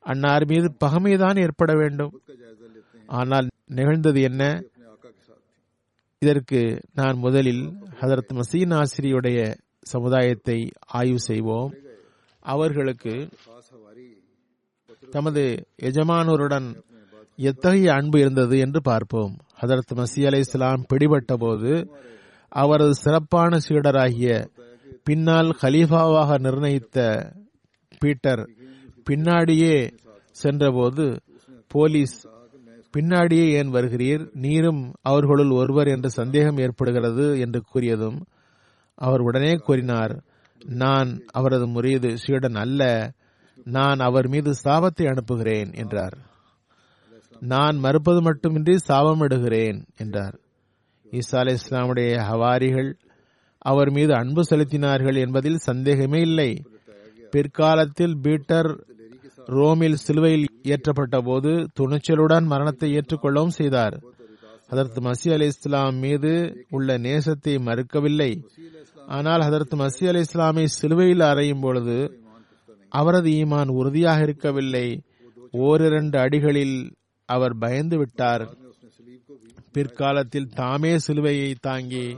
அன்னார் மீது பகமைதான் ஏற்பட வேண்டும். ஆனால் நிகழ்ந்தது என்ன? இதற்கு நான் முதலில் ஹதரத் மசீன் ஆசிரியுடைய சமுதாயத்தை ஆய்வு செய்வோம். அவர்களுக்கு தமது எஜமானோருடன் எத்தகைய அன்பு இருந்தது என்று பார்ப்போம். ஹதரத் மசி அலை இஸ்லாம் பிடிபட்ட போது அவரது சிறப்பான சீடராகிய பின்னால் ஹலீஃபாவாக நிர்ணயித்த பீட்டர் பின்னாடியே சென்றபோது போலீஸ் பின்னாடியே ஏன் வருகிறீர்? நீரும் அவர்களுள் ஒருவர் என்று சந்தேகம் ஏற்படுகிறது என்று கூறியதும் அவர் உடனே கூறினார் நான் அவரது முறியது சீடன் அல்ல நான் அவர் மீது சாபத்தை அனுப்புகிறேன் என்றார். நான் மறுப்பது மட்டுமின்றி சாபம் இடுகிறேன் என்றார். ஈசா அலை இஸ்லாமுடைய ஹவாரிகள் அவர் மீது அன்பு செலுத்தினார்கள் என்பதில் சந்தேகமே இல்லை. பிற்காலத்தில் பீட்டர் ரோமில் சிலுவையில் ஏற்றப்பட்ட போது துணிச்சலுடன் மரணத்தை ஏற்றுக்கொள்ளவும் செய்தார். ஹதரத் மசி அலி இஸ்லாம் மீது உள்ள நேசத்தை மறுக்கவில்லை. ஆனால் ஹதரத் மசி அலி இஸ்லாமை சிலுவையில் அறையும் பொழுது அவரது ஈமான் உறுதியாக இருக்கவில்லை. ஓரிரண்டு அடிகளில் அவர் பயந்து விட்டார். பிற்காலத்தில் தாமே சிலுவையை தாங்கி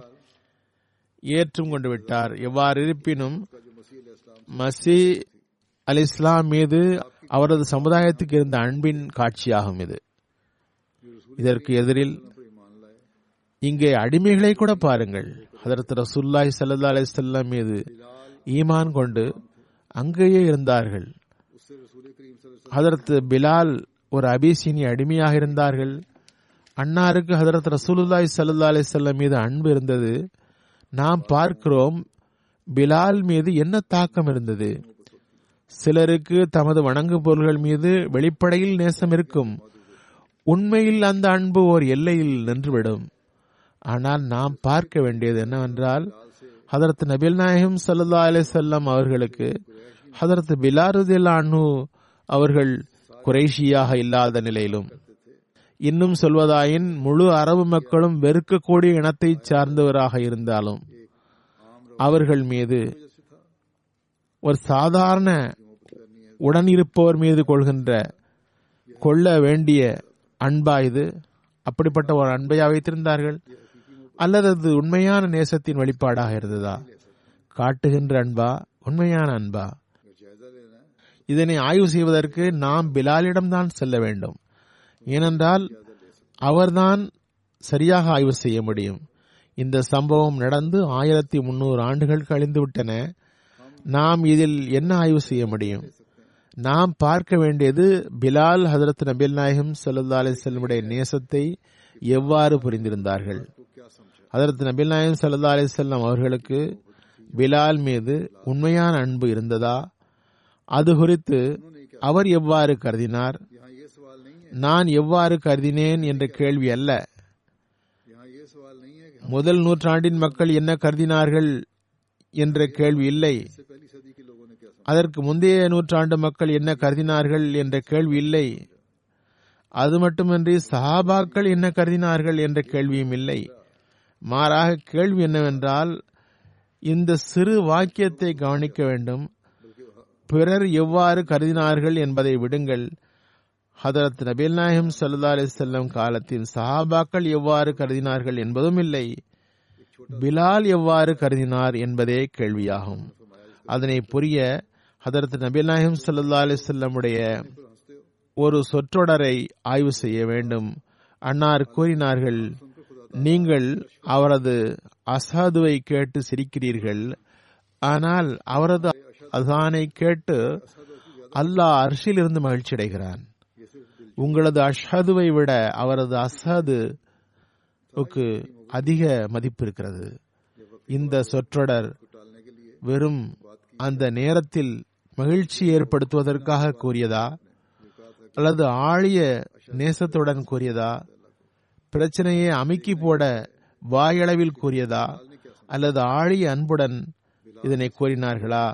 ஏற்றும் கொண்டு விட்டார். எவ்வாறு இருப்பினும் மசி அலி இஸ்லாம் மீது அவரது சமுதாயத்துக்கு இருந்த அன்பின் காட்சியாகும் இது. இதற்கு எதிரில் இங்கே அடிமைகளை கூட பாருங்கள். அதற்கு ரசூல்லாய் சல்லா அலிசல்லாம் மீது ஈமான் கொண்டு அங்கேயே இருந்தார்கள். அதற்கு பிலால் ஒரு அபிசீனிய அடிமையாக இருந்தார்கள். அன்னாருக்கு ஹதரத் ரசூலுல்லாய் சல்லா அலிசல்லம் மீது அன்பு இருந்தது. நாம் பார்க்கிறோம் பிலால் மீது என்ன தாக்கம் இருந்தது? சிலருக்கு தமது வணங்கு பொருள்கள் மீது வெளிப்படையில் நேசம் இருக்கும். உண்மையில் அந்த அன்பு ஓர் எல்லையில் நின்றுவிடும். ஆனால் நாம் பார்க்க வேண்டியது என்னவென்றால் ஹதரத் நபில் நாயகம் சல்லா அலே செல்லம் அவர்களுக்கு ஹதரத் பிலாருதில் அனு அவர்கள் குறைஷியாக இல்லாத நிலையிலும் இன்னும் சொல்வதாயின் முழு அரபு மக்களும் வெறுக்கக்கூடிய இனத்தை சார்ந்தவராக இருந்தாலும் அவர்கள் மீது ஒரு சாதாரண உடனிருப்பவர் மீது கொள்கின்ற கொள்ள வேண்டிய அன்பா இது? அப்படிப்பட்ட ஒரு அன்பையா வைத்திருந்தார்கள்? அல்லது அது உண்மையான நேசத்தின் வெளிப்பாடாக இருந்ததா? காட்டுகின்ற அன்பா உண்மையான அன்பா? இதனை ஆய்வு செய்வதற்கு நாம் பிலாலிடம்தான் செல்ல வேண்டும். ஏனென்றால் அவர்தான் சரியாக ஆய்வு செய்ய முடியும். இந்த சம்பவம் நடந்து ஆயிரத்தி முன்னூறு ஆண்டுகள் கழிந்துவிட்டன. நாம் இதில் என்ன ஆய்வு செய்ய முடியும்? நாம் பார்க்க வேண்டியது பிலால் ஹதரத் நபில் நாயகம் சல்லா அலிசல்லமுடைய நேசத்தை எவ்வாறு புரிந்திருந்தார்கள்? ஹதரத் நபில் நாயகம் சல்லா அலிசல்லாம் அவர்களுக்கு பிலால் மீது உண்மையான அன்பு இருந்ததா? அது குறித்து அவர் எவ்வாறு கருதினார்? நான் எவ்வாறு கருதினேன் என்ற கேள்வி அல்ல. முதல் நூற்றாண்டின் மக்கள் என்ன கருதினார்கள் என்ற கேள்வி இல்லை. அதற்கு முந்தைய நூற்றாண்டு மக்கள் என்ன கருதினார்கள் என்ற கேள்வி இல்லை. அது மட்டுமின்றி சஹாபாக்கள் என்ன கருதினார்கள் என்ற கேள்வியும் இல்லை. மாறாக கேள்வி என்னவென்றால் இந்த சிறு வாக்கியத்தை கவனிக்க வேண்டும். பிறர் எவ்வாறு கருதினார்கள் என்பதை விடுங்கள். ஹதரத் நபீல் நாயகம் சல்லா அலிசல்லம் காலத்தின் சஹாபாக்கள் எவ்வாறு கருதினார்கள் என்பதும் இல்லை. பிலால் எவ்வாறு கருதினார் என்பதே கேள்வியாகும். அதனை புரிய ஹதரத் நபீல் நாயகம் சல்லா அலிசல்லமுடைய ஒரு சொற்றொடரை ஆய்வு செய்ய வேண்டும். அன்னார் கூறினார்கள் நீங்கள் அவரது அசாதுவை கேட்டு சிரிக்கிறீர்கள். ஆனால் அவரது அசானை கேட்டு அல்லாஹ் அரிசியிலிருந்து மகிழ்ச்சி அடைகிறான். உங்களது அஷாதுவை விட அவரது அசாதுக்கு அதிக மதிப்பு இருக்கிறது. இந்த சொற்றொடர் வெறும் அந்த நேரத்தில் மகிழ்ச்சி ஏற்படுத்துவதற்காக கூறியதா? அல்லது ஆழிய நேசத்துடன் கூறியதா? பிரச்சனையை அமுக்கி போட வாயளவில் கூறியதா? அல்லது ஆழிய அன்புடன் இதனை கூறினார்களா?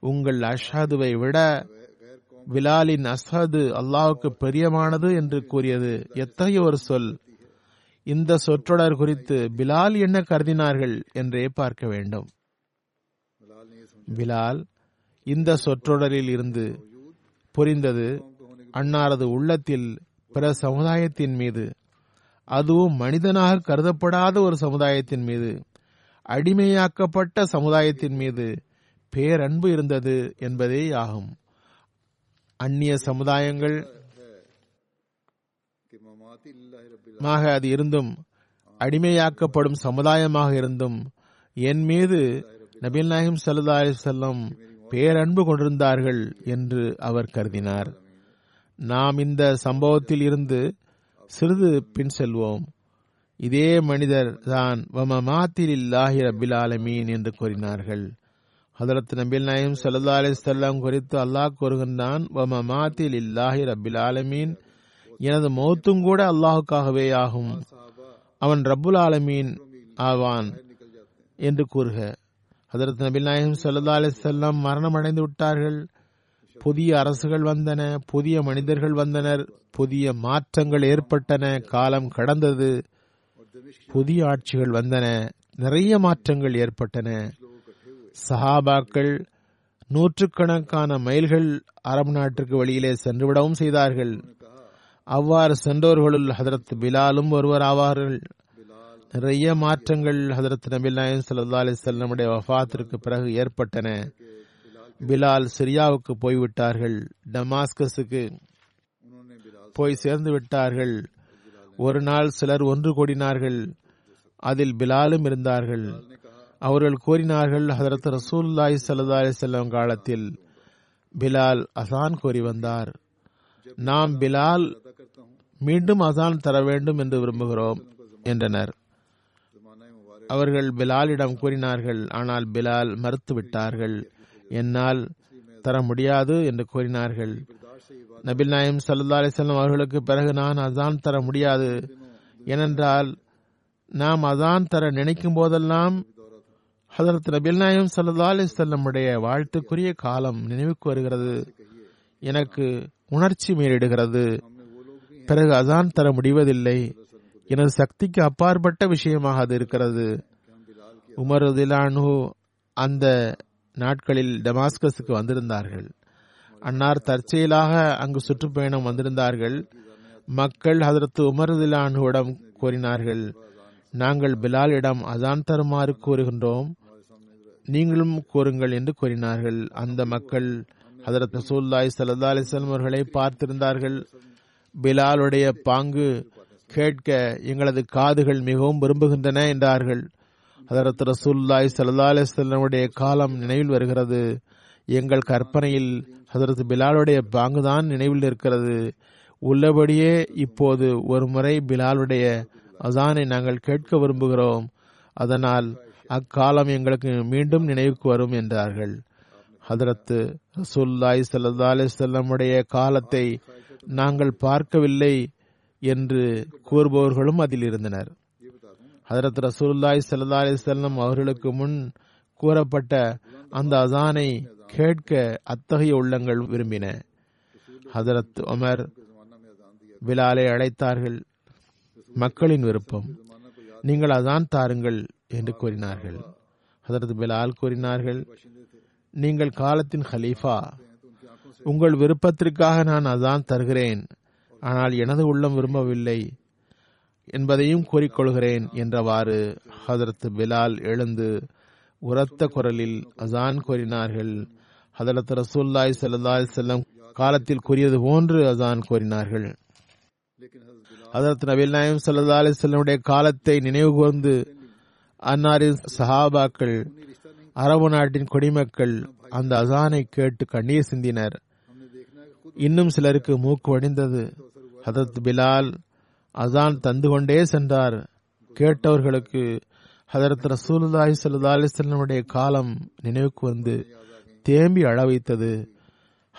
உங்கள் அஷாதுவை விட விலாலின் அசாது அல்லாவுக்கு பிரியமானது என்று கூறியது எத்தகைய ஒரு சொல்? இந்த சொற்றொடர் குறித்து பிலால் என்ன கருதினார்கள் என்றே பார்க்க வேண்டும். பிலால் இந்த சொற்றொடரில் இருந்து புரிந்தது அன்னாரது உள்ளத்தில் பிற சமுதாயத்தின் மீது. அதுவும் மனிதனாக கருதப்படாத ஒரு சமுதாயத்தின் மீது. அடிமையாக்கப்பட்ட சமுதாயத்தின் மீது பேரன்பு இருந்தது என்பதே ஆகும். அந்நிய சமுதாயங்கள் மாக அது இருந்தும் அடிமையாக்கப்படும் சமுதாயமாக இருந்தும் என் மீது நபீல் நாயிம் சல்லா செல்லம் பேரன்பு கொண்டிருந்தார்கள் என்று அவர் கருதினார். நாம் இந்த சம்பவத்தில் இருந்து சிறிது பின் செல்வோம். இதே மனிதர் தான் வம மாத்திலில்லாஹி ரபில் ஆலமீன் என்று கூறினார்கள். ஹதரத் நபில் நாயம் சல்லா அலிஸ்லாம் குறித்து அல்லாஹ் கூறுகின்றான் வம மாத்தில் இல்லாஹி ரபில் ஆலமீன் எனது மௌத்தும் கூட அல்லாஹுக்காகவே ஆகும். அவன் ரப்புல் ஆலமீன் ஆவான் என்று கூறுக. ஹதரத் நபில் நாயம் சல்லா அலிஸ்லாம் மரணம் அடைந்து விட்டார்கள். புதிய அரசுகள் வந்தன புதிய மனிதர்கள் வந்தனர் புதிய மாற்றங்கள் ஏற்பட்டன காலம் கடந்தது. புதிய ஆட்சிகள் வந்தன நிறைய மாற்றங்கள் ஏற்பட்டன. சஹாபாக்கள் நூற்றுக்கணக்கான மைல்கள் அரபு நாட்டிற்கு வெளியிலே சென்றுவிடவும் செய்தார்கள். அவ்வாறு சென்றவர்களுள் ஹதரத் பிலாலும் ஒருவர் ஆவார்கள் நிறைய மாற்றங்கள் ஹதரத் நபில் நாயன் சல்லா அலிசல்லமுடைய வஃத்திற்கு பிறகு ஏற்பட்டன. பிலால் சிரியாவுக்கு போய்விட்டார்கள். டமாஸ்கஸுக்கு போய் சேர்ந்து விட்டார்கள். ஒரு நாள் சிலர் ஒன்று கூடினார்கள். அதில் பிலாலும் இருந்தார்கள். அவர்கள் கூறினார்கள் ஹதரத் ரசூல்லாய் சல்லா அலிசல்லம் காலத்தில் பிலால் அசான் கூறி வந்தார். நாம் பிலால் மீண்டும் அசான் தர வேண்டும் என்று விரும்புகிறோம் என்றனர். அவர்கள் பிலாலிடம் கூறினார்கள் ஆனால் பிலால் மறுத்துவிட்டார்கள். என்னால் தர முடியாது என்று கூறினார்கள். நபில் நாயம் சல்லா அலிசல்லம் அவர்களுக்கு பிறகு நான் அதான் தர முடியாது. ஏனென்றால் நாம் அதான் தர நினைக்கும் போதெல்லாம் ஹதரத் நபில் நாயம் சல்லா அலிசல்லமுடைய வாழ்த்துக்குரிய காலம் நினைவுக்கு வருகிறது. எனக்கு உணர்ச்சி மேலிடுகிறது. பிறகு அதான் தர முடிவதில்லை. எனது சக்திக்கு அப்பாற்பட்ட விஷயமாக அது இருக்கிறது. உமர் திலானு அந்த நாட்களில் டமாஸ்கஸுக்கு வந்திருந்தார்கள். அன்னார் தற்செயலாக அங்கு சுற்றுப்பயணம் வந்திருந்தார்கள். மக்கள் ஹதரத்து உமர்திலானுவிடம் கூறினார்கள் நாங்கள் பிலாலிடம் அதான் தருமாறு கூறுகின்றோம். நீங்களும் கூறுங்கள் என்று கூறினார்கள். அந்த மக்கள் ஹதரத் ரசூல்லாய் சல்லா அலிஸ்லாம் அவர்களை பார்த்திருந்தார்கள். பிலாலுடைய பாங்கு கேட்க எங்களது காதுகள் மிகவும் விரும்புகின்றன என்றார்கள். அதரத் ரசூல்லாய் சல்லா அலிஸ்லமுடைய காலம் நினைவில் வருகிறது. எங்கள் கற்பனையில் ஹதரத் பிலாலுடைய பாங்குதான் நினைவில் இருக்கிறது. உள்ளபடியே இப்போது ஒரு முறை பிலாலுடைய அசானை நாங்கள் கேட்க விரும்புகிறோம். அதனால் அக்காலம் எங்களுக்கு மீண்டும் நினைவுக்கு வரும் என்றார்கள். ஹதரத்து ரசூல்லாய் சல்லா அலிசல்லமுடைய காலத்தை நாங்கள் பார்க்கவில்லை. என்று கூறுபவர்களும் அதில் இருந்தனர் ஹதரத் ரசூல்லாய் சல்லா அலிசல்லம் அவர்களுக்கு முன் கூறப்பட்ட அந்த அசானை கேட்க அத்தகைய உள்ளங்கள் விரும்பின. ஹதரத் உமர் விலாலை அழைத்தார்கள். மக்களின் விருப்பம் நீங்கள் அதான் தாருங்கள் என்று கூறினார்கள். ஹதரத் பிலால் கூறினார்கள் நீங்கள் காலத்தின் ஹலீஃபா உங்கள் விருப்பத்திற்காக நான் அதான் தருகிறேன். ஆனால் எனது உள்ளம் விரும்பவில்லை என்பதையும் கூறிக்கொள்கிறேன் என்றவாறு ஹதரத் பிலால் எழுந்து உரத்த குரலில் அசான் கூறினார்கள். ஹதரத் ரசூல்லாய் சல்லா செல்லம் காலத்தில் கூறியது போன்று அசான் கூறினார்கள். ஹதரத் நபில் நாயம் சல்லா அலி செல்லமுடைய காலத்தை நினைவு கூர்ந்து அன்னாரின் சஹாபாக்கள் அரபு நாட்டின் குடிமக்கள் அந்த அசானை கேட்டு கண்ணீர் சிந்தினர். இன்னும் சிலருக்கு மூக்கு வடிந்தது. ஹதரத் பிலால் அசான் தந்து கொண்டே சென்றார். கேட்டவர்களுக்கு ஹதரத் ரசூலுல்லாஹி சல்லா அலிஸ்லமுடைய காலம் நினைவுக்கு வந்து தேம்பி அழ வைத்தது.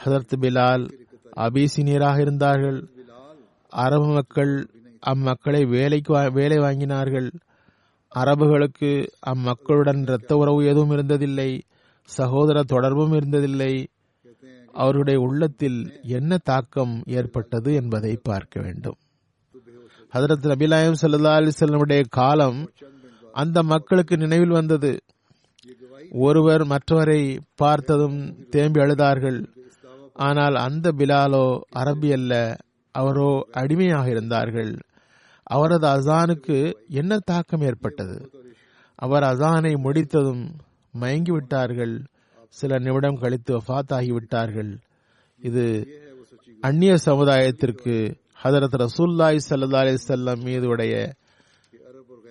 ஹதரத் பிலால் அபிசீனியராக இருந்தார்கள். அரபு மக்கள் அம்மக்களை வேலைக்கு வேலை வாங்கினார்கள். அரபுகளுக்கு அம்மக்களுடன் இரத்த உறவு எதுவும் இருந்ததில்லை. சகோதர தொடர்பும் இருந்ததில்லை. அவருடைய உள்ளத்தில் என்ன தாக்கம் ஏற்பட்டது என்பதை பார்க்க வேண்டும். ஹதரத் நபிலாயம் சல்லா அலிசல்லமுடைய காலம் அந்த மக்களுக்கு நினைவில் வந்தது. ஒருவர் மற்றவரை பார்த்ததும் தேம்பி அழுதார்கள். ஆனால் அந்த பிலாலோ அரபி அல்ல அவரோ அடிமையாக இருந்தார்கள். அவரது அசானுக்கு என்ன தாக்கம் ஏற்பட்டது? அவர் அசானை முடித்ததும் மயங்கி விட்டார்கள் சில நிமிடம் கழித்து வஃத் ஆகிவிட்டார்கள் இது அந்நிய சமுதாயத்திற்கு ஹதரத் ரசூல்லாய் சல்லா அலி செல்லம் மீது உடைய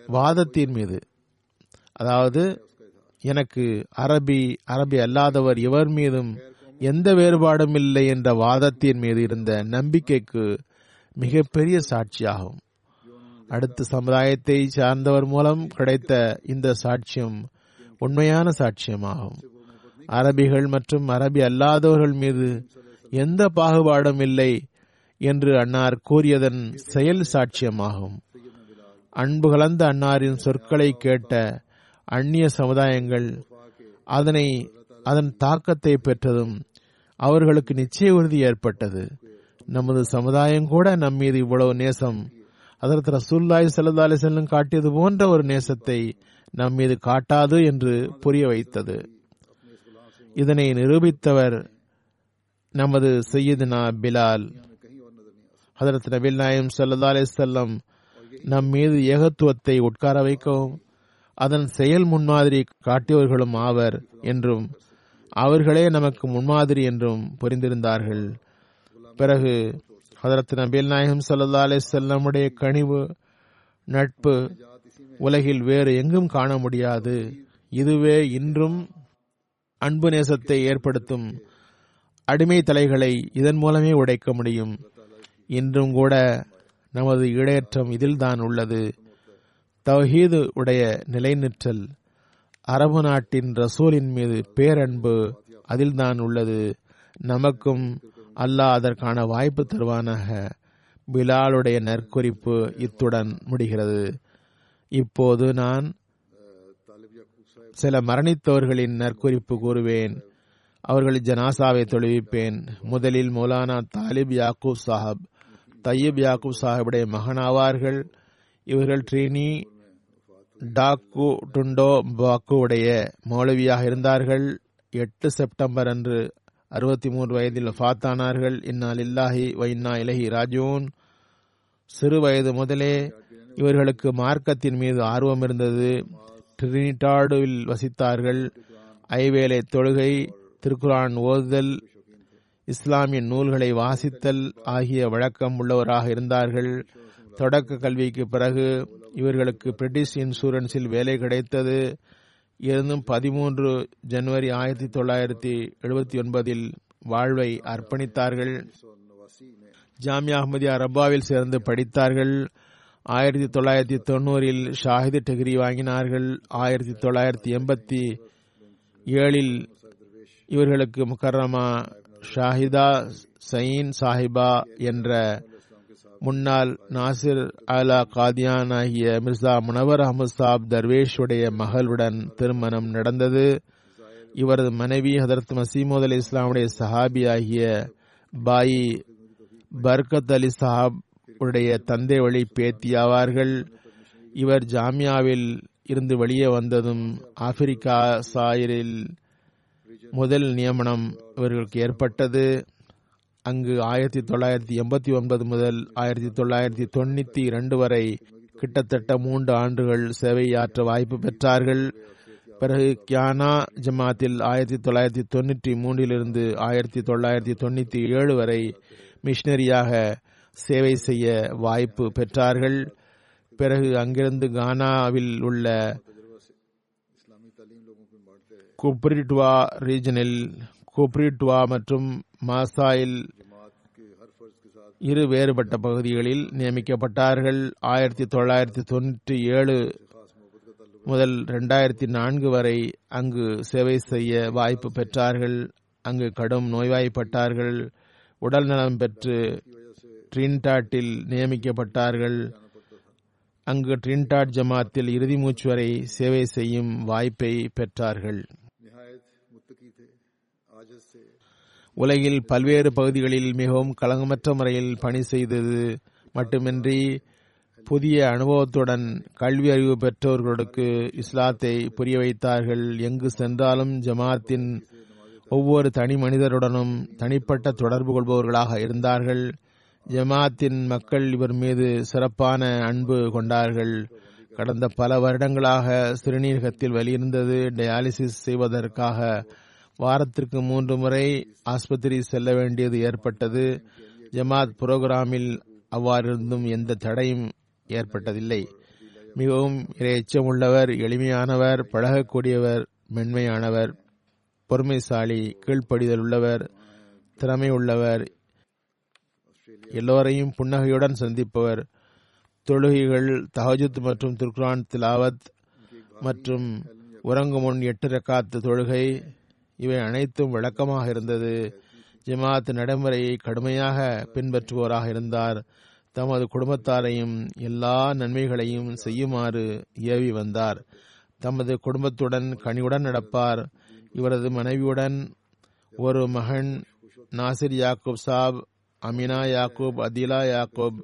வாதத்தின் மீது. அதாவது எனக்கு அரபி அரபி அல்லாதவர் இவர் மீதும் எந்த வேறுபாடும் இல்லை என்ற வாதத்தின் மீது இருந்த நம்பிக்கைக்கு மிகப்பெரிய சாட்சியாகும். அடுத்த சமுதாயத்தை சார்ந்தவர் மூலம் கிடைத்த இந்த சாட்சியம் உண்மையான சாட்சியமாகும். அரபிகள் மற்றும் அரபி அல்லாதவர்கள் மீது எந்த பாகுபாடும் இல்லை என்று அன்னார் கூறியதன் செயல் சாட்சியமாகும். அன்பு கலந்த அன்னாரின் சொற்களை கேட்ட அந்நிய சமுதாயங்கள் அதனை அதன் தாக்கத்தை பெற்றதும் அவர்களுக்கு நிச்சய உறுதி ஏற்பட்டது. நமது சமுதாயம் கூட நம் மீது இவ்வளவு நேசம் அதற்கு ரசூல்லாய் சல்லா அலிசல்லம் காட்டியது போன்ற ஒரு நேசத்தை நம் மீது காட்டாது என்று புரிய வைத்தது. இதனை நிரூபித்தவர் நமது சையதுனா பிலால். ஹதரத் நபில் நாயம் சல்லா அலிசல்லம் நம் மீது ஏகத்துவத்தை உட்கார வைக்கவும் அதன் செயல் முன்மாதிரி காட்டியவர்களும் ஆவர் என்றும் அவர்களே நமக்கு முன்மாதிரி என்றும் புரிந்திருந்தார்கள். பிறகு ஹதரத் நபில் நாயகம் சல்லா அலிசல்லமுடைய கனிவு நட்பு உலகில் வேறு எங்கும் காண முடியாது. இதுவே இன்றும் அன்பு நேசத்தை ஏற்படுத்தும் அடிமை தலைகளை இதன் மூலமே உடைக்க முடியும். இன்றும் கூட நமது இடையற்றம் இதில்தான் உள்ளது. தவஹீது உடைய நிலைநிற்றல் அரபு நாட்டின் ரசூலின் மீது பேரன்பு அதில்தான் உள்ளது. நமக்கும் அல்லாஹ் அதற்கான வாய்ப்பு தருவானாக. பிலாலுடைய நற்குறிப்பு இத்துடன் முடிகிறது. இப்போது நான் சில மரணித்தவர்களின் நற்குறிப்பு கூறுவேன். அவர்களின் ஜனாசாவை தொழுவிப்பேன். முதலில் மௌலானா தாலிப் யாக்கூப் சாஹப். தையீப் யாக்கூப் சாஹிபுடைய மகனாவார்கள். இவர்கள் ட்ரீனி டாக்கு டுண்டோ பாக்குவுடைய மௌலவியாக இருந்தார்கள். எட்டு செப்டம்பர் அன்று அறுபத்தி மூன்று வயதில் ஃபாத்தானார்கள் இன்னால் இல்லாஹி வைன்னா இலஹி ராஜூன் சிறு வயது முதலே இவர்களுக்கு மார்க்கத்தின் மீது ஆர்வம் இருந்தது. ட்ரினிடாடுவில் வசித்தார்கள். ஐவேளை தொழுகை திருக்குரான் ஓதுதல் இஸ்லாமிய நூல்களை வாசித்தல் ஆகிய வழக்கம் உள்ளவராக இருந்தார்கள். தொடக்க கல்விக்கு பிறகு இவர்களுக்கு பிரிட்டிஷ் இன்சூரன்ஸில் வேலை கிடைத்தது. இருந்தும் பதிமூன்று ஜனவரி ஆயிரத்தி தொள்ளாயிரத்தி எழுபத்தி ஒன்பதில் வாழ்வை அர்ப்பணித்தார்கள். ஜாமியா அஹமதியா ரப்பாவில் சேர்ந்து படித்தார்கள். ஆயிரத்தி தொள்ளாயிரத்தி தொண்ணூறில் ஷாஹிது டிகிரி வாங்கினார்கள். ஆயிரத்தி தொள்ளாயிரத்தி எண்பத்தி ஏழில் இவர்களுக்கு முக்கரமா ஷாஹிதா சயின் சாஹிபா என்ற முன்னாள் நாசிர் அலா காதியான் ஆகிய மிர்சா முனவர் அஹமது சாப் தர்வேஷ் உடைய மகளுடன் திருமணம் நடந்தது. இவரது மனைவி ஹதரத் மசீமோத் அலி இஸ்லாமுடைய சஹாபி ஆகிய பாயி பர்கத் அலி சஹாப் உடைய தந்தை வழி பேத்தியாவார்கள் இவர் ஜாமியாவில் இருந்து வெளியே வந்ததும் ஆப்பிரிக்கா சாயரில் முதல் நியமனம் இவர்களுக்கு ஏற்பட்டது. அங்கு ஆயிரத்தி தொள்ளாயிரத்தி எண்பத்தி ஒன்பது முதல் ஆயிரத்தி தொள்ளாயிரத்தி தொண்ணூத்தி இரண்டு வரை கிட்டத்தட்ட மூன்று ஆண்டுகள் சேவையாற்ற வாய்ப்பு பெற்றார்கள். பிறகு கியானா ஜமாத்தில் ஆயிரத்தி தொள்ளாயிரத்தி தொண்ணூற்றி மூன்றிலிருந்து ஆயிரத்தி தொள்ளாயிரத்தி தொண்ணூத்தி ஏழு வரை மிஷினரியாக சேவை செய்ய வாய்ப்பு பெற்றார்கள். பிறகு அங்கிருந்து கானாவில் உள்ள குப்ரிட்வா ரீஜனில் குப்ரிட்வா மற்றும் மாசாயில் இரு வேறுபட்ட பகுதிகளில் நியமிக்கப்பட்டார்கள். ஆயிரத்தி தொள்ளாயிரத்தி தொண்ணூற்றி ஏழு முதல் இரண்டாயிரத்தி நான்கு வரை அங்கு சேவை செய்ய வாய்ப்பு பெற்றார்கள். அங்கு கடும் நோய்வாய்ப்பட்டார்கள். உடல் நலம் பெற்று ட்ரின்டாட்டில் நியமிக்கப்பட்டார்கள். அங்கு ட்ரின்டாட் ஜமாத்தில் இறுதி மூச்சு வரை சேவை செய்யும் வாய்ப்பை பெற்றார்கள். உலகில் பல்வேறு பகுதிகளில் மிகவும் களங்கமற்ற முறையில் பணி செய்தது மட்டுமின்றி புதிய அனுபவத்துடன் கல்வி அறிவு பெற்றவர்களுக்கு இஸ்லாத்தை புரிய வைத்தார்கள். எங்கு சென்றாலும் ஜமாத்தின் ஒவ்வொரு தனி மனிதருடனும் தனிப்பட்ட தொடர்பு கொள்பவர்களாக இருந்தார்கள். ஜமாத்தின் மக்கள் இவர் மீது சிறப்பான அன்பு கொண்டார்கள். கடந்த பல வருடங்களாக சிறுநீரகத்தில் வெளியிருந்தது டயாலிசிஸ் செய்வதற்காக வாரத்திற்கு மூன்று முறை ஆஸ்பத்திரி செல்ல வேண்டியது ஏற்பட்டது. ஜமாத் புரோகிராமில் அவ்வாறிருந்தும் எந்த தடையும் ஏற்பட்டதில்லை. மிகவும் இரையச்சமுள்ளவர் எளிமையானவர் பழகக்கூடியவர் மென்மையானவர் பொறுமைசாலி கீழ்ப்படிதல் உள்ளவர் திறமை உள்ளவர் எல்லோரையும் புன்னகையுடன் சந்திப்பவர். தொழுகைகள் தஹஜுத் மற்றும் துர்குரான் திலாவத் மற்றும் உறங்கும் முன் எட்டு ரக்காத்து தொழுகை இவை அனைத்தும் விளக்கமாக இருந்தது. ஜமாத் நடைமுறையை கடுமையாக பின்பற்றுவோராக இருந்தார். தமது குடும்பத்தாரையும் எல்லா நன்மைகளையும் செய்யுமாறு ஏவி வந்தார். தமது குடும்பத்துடன் கனிவுடன் நடப்பார். இவரது மனைவியுடன் ஒரு மகன் நாசிர் யாக்கூப் சாப் அமினா யாக்கூப் அதிலா யாக்கூப்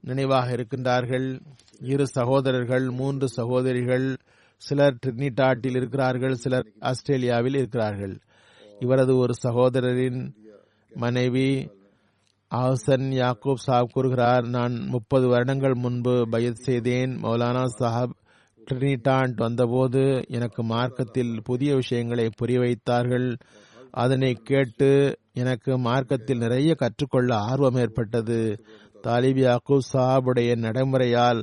நினைவாக இருக்கின்றார்கள். இரு சகோதரர்கள் மூன்று சகோதரிகள் சிலர் ட்ரினிடாட்டில் இருக்கிறார்கள் சிலர் ஆஸ்திரேலியாவில் இருக்கிறார்கள். இவரது ஒரு சகோதரரின் மனைவி ஆசன் யாக்கூப் சாப் கூறுகிறார் நான் முப்பது வருடங்கள் முன்பு பயத் செய்தேன். மௌலானா சாஹப் ட்ரினிடாண்ட் வந்தபோது எனக்கு மார்க்கத்தில் புதிய விஷயங்களை புரிய வைத்தார்கள். அதனை கேட்டு எனக்கு மார்க்கத்தில் நிறைய கற்றுக்கொள்ள ஆர்வம் ஏற்பட்டது. தாலிப் யாக்கூப் சாபுடைய நடைமுறையால்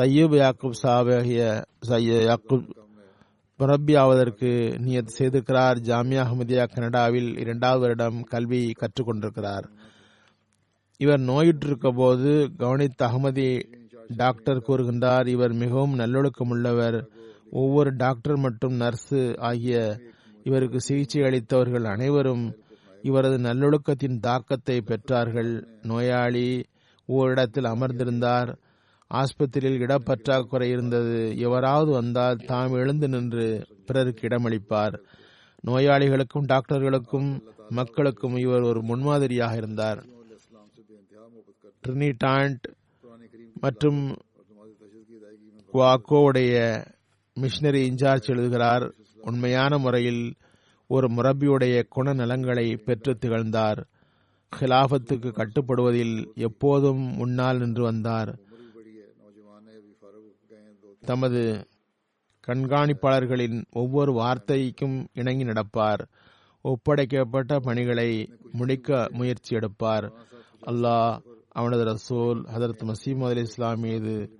தையூப் யாக்கூப் சாஹாபிய யாக்கூப் முரப்பி ஆவதற்கு நியத் செய்திருக்கிறார். ஜாமியா அஹமதியா கனடாவில் இரண்டாவது வருடம் கல்வி கற்றுக்கொண்டிருக்கிறார். இவர் நோயுற்றிருக்க போது கவனித்த அகமதி டாக்டர் கூறுகின்றார் இவர் மிகவும் நல்லொழுக்கமுள்ளவர். ஒவ்வொரு டாக்டர் மற்றும் நர்ஸு ஆகிய இவருக்கு சிகிச்சை அளித்தவர்கள் அனைவரும் இவரது நல்லொழுக்கத்தின் தாக்கத்தை பெற்றார்கள். நோயாளி ஓரிடத்தில் அமர்ந்திருந்தார். ஆஸ்பத்திரியில் இடப்பற்றாக்குறை இருந்தது. எவராவது வந்தால் தாம் எழுந்து நின்று பிறருக்கு இடமளிப்பார். நோயாளிகளுக்கும் டாக்டர்களுக்கும் மக்களுக்கும் இவர் ஒரு முன்மாதிரியாக இருந்தார். ட்ரினிடாண்ட் மற்றும் குவாக்கோவுடைய மிஷினரி இன்சார்ஜ் எழுதுகிறார். உண்மையான முறையில் ஒரு முரபியுடைய குணநலங்களை பெற்று திகழ்ந்தார். ஹிலாபத்துக்கு கட்டுப்படுவதில் எப்போதும் முன்னால் நின்று வந்தார். தமது கண்காணிப்பாளர்களின் ஒவ்வொரு வார்த்தைக்கும் இணங்கி நடப்பார். ஒப்படைக்கப்பட்ட பணிகளை முடிக்க முயற்சி எடுப்பார். அல்லாஹ் அவனது ரசூல் ஹதரத் மசீம் அலி இஸ்லாம் மீது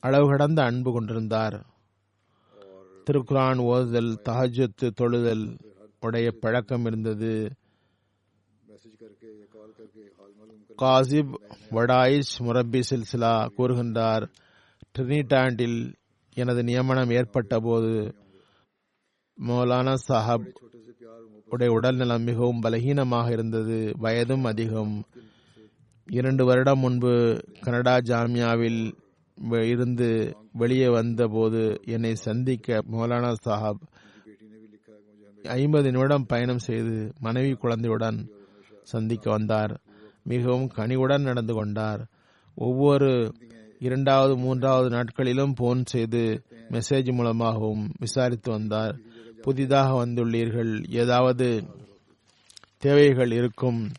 அளவு கடந்த அன்பு கொண்டிருந்தார். திருக்குரான் ஓதுதல் தஹஜத்து தொழுதல் உடைய பழக்கம் இருந்தது. காசிப் வடாயிஷ் முரப்பி சில்சிலா கூறுகின்றார் ட்ரினிடாண்டில் எனது நியமனம் ஏற்பட்ட போது மௌலானா சாஹப் உடைய உடல்நலம் மிகவும் பலகீனமாக இருந்தது வயதும் அதிகம். இரண்டு வருடம் முன்பு கனடா ஜாமியாவில் இருந்து வெளியே வந்தபோது என்னை சந்திக்க மௌலானா சாஹாப் ஐம்பது நிமிடம் பயணம் செய்து மனைவி குழந்தையுடன் சந்திக்க வந்தார். மிகவும் கனிவுடன் நடந்து கொண்டார். ஒவ்வொரு இரண்டாவது மூன்றாவது நாட்களிலும் போன் செய்து மெசேஜ் மூலமாகவும் விசாரித்து வந்தார். புதிதாக வந்துள்ளீர்கள். ஏதாவது தேவைகள் இருக்கும்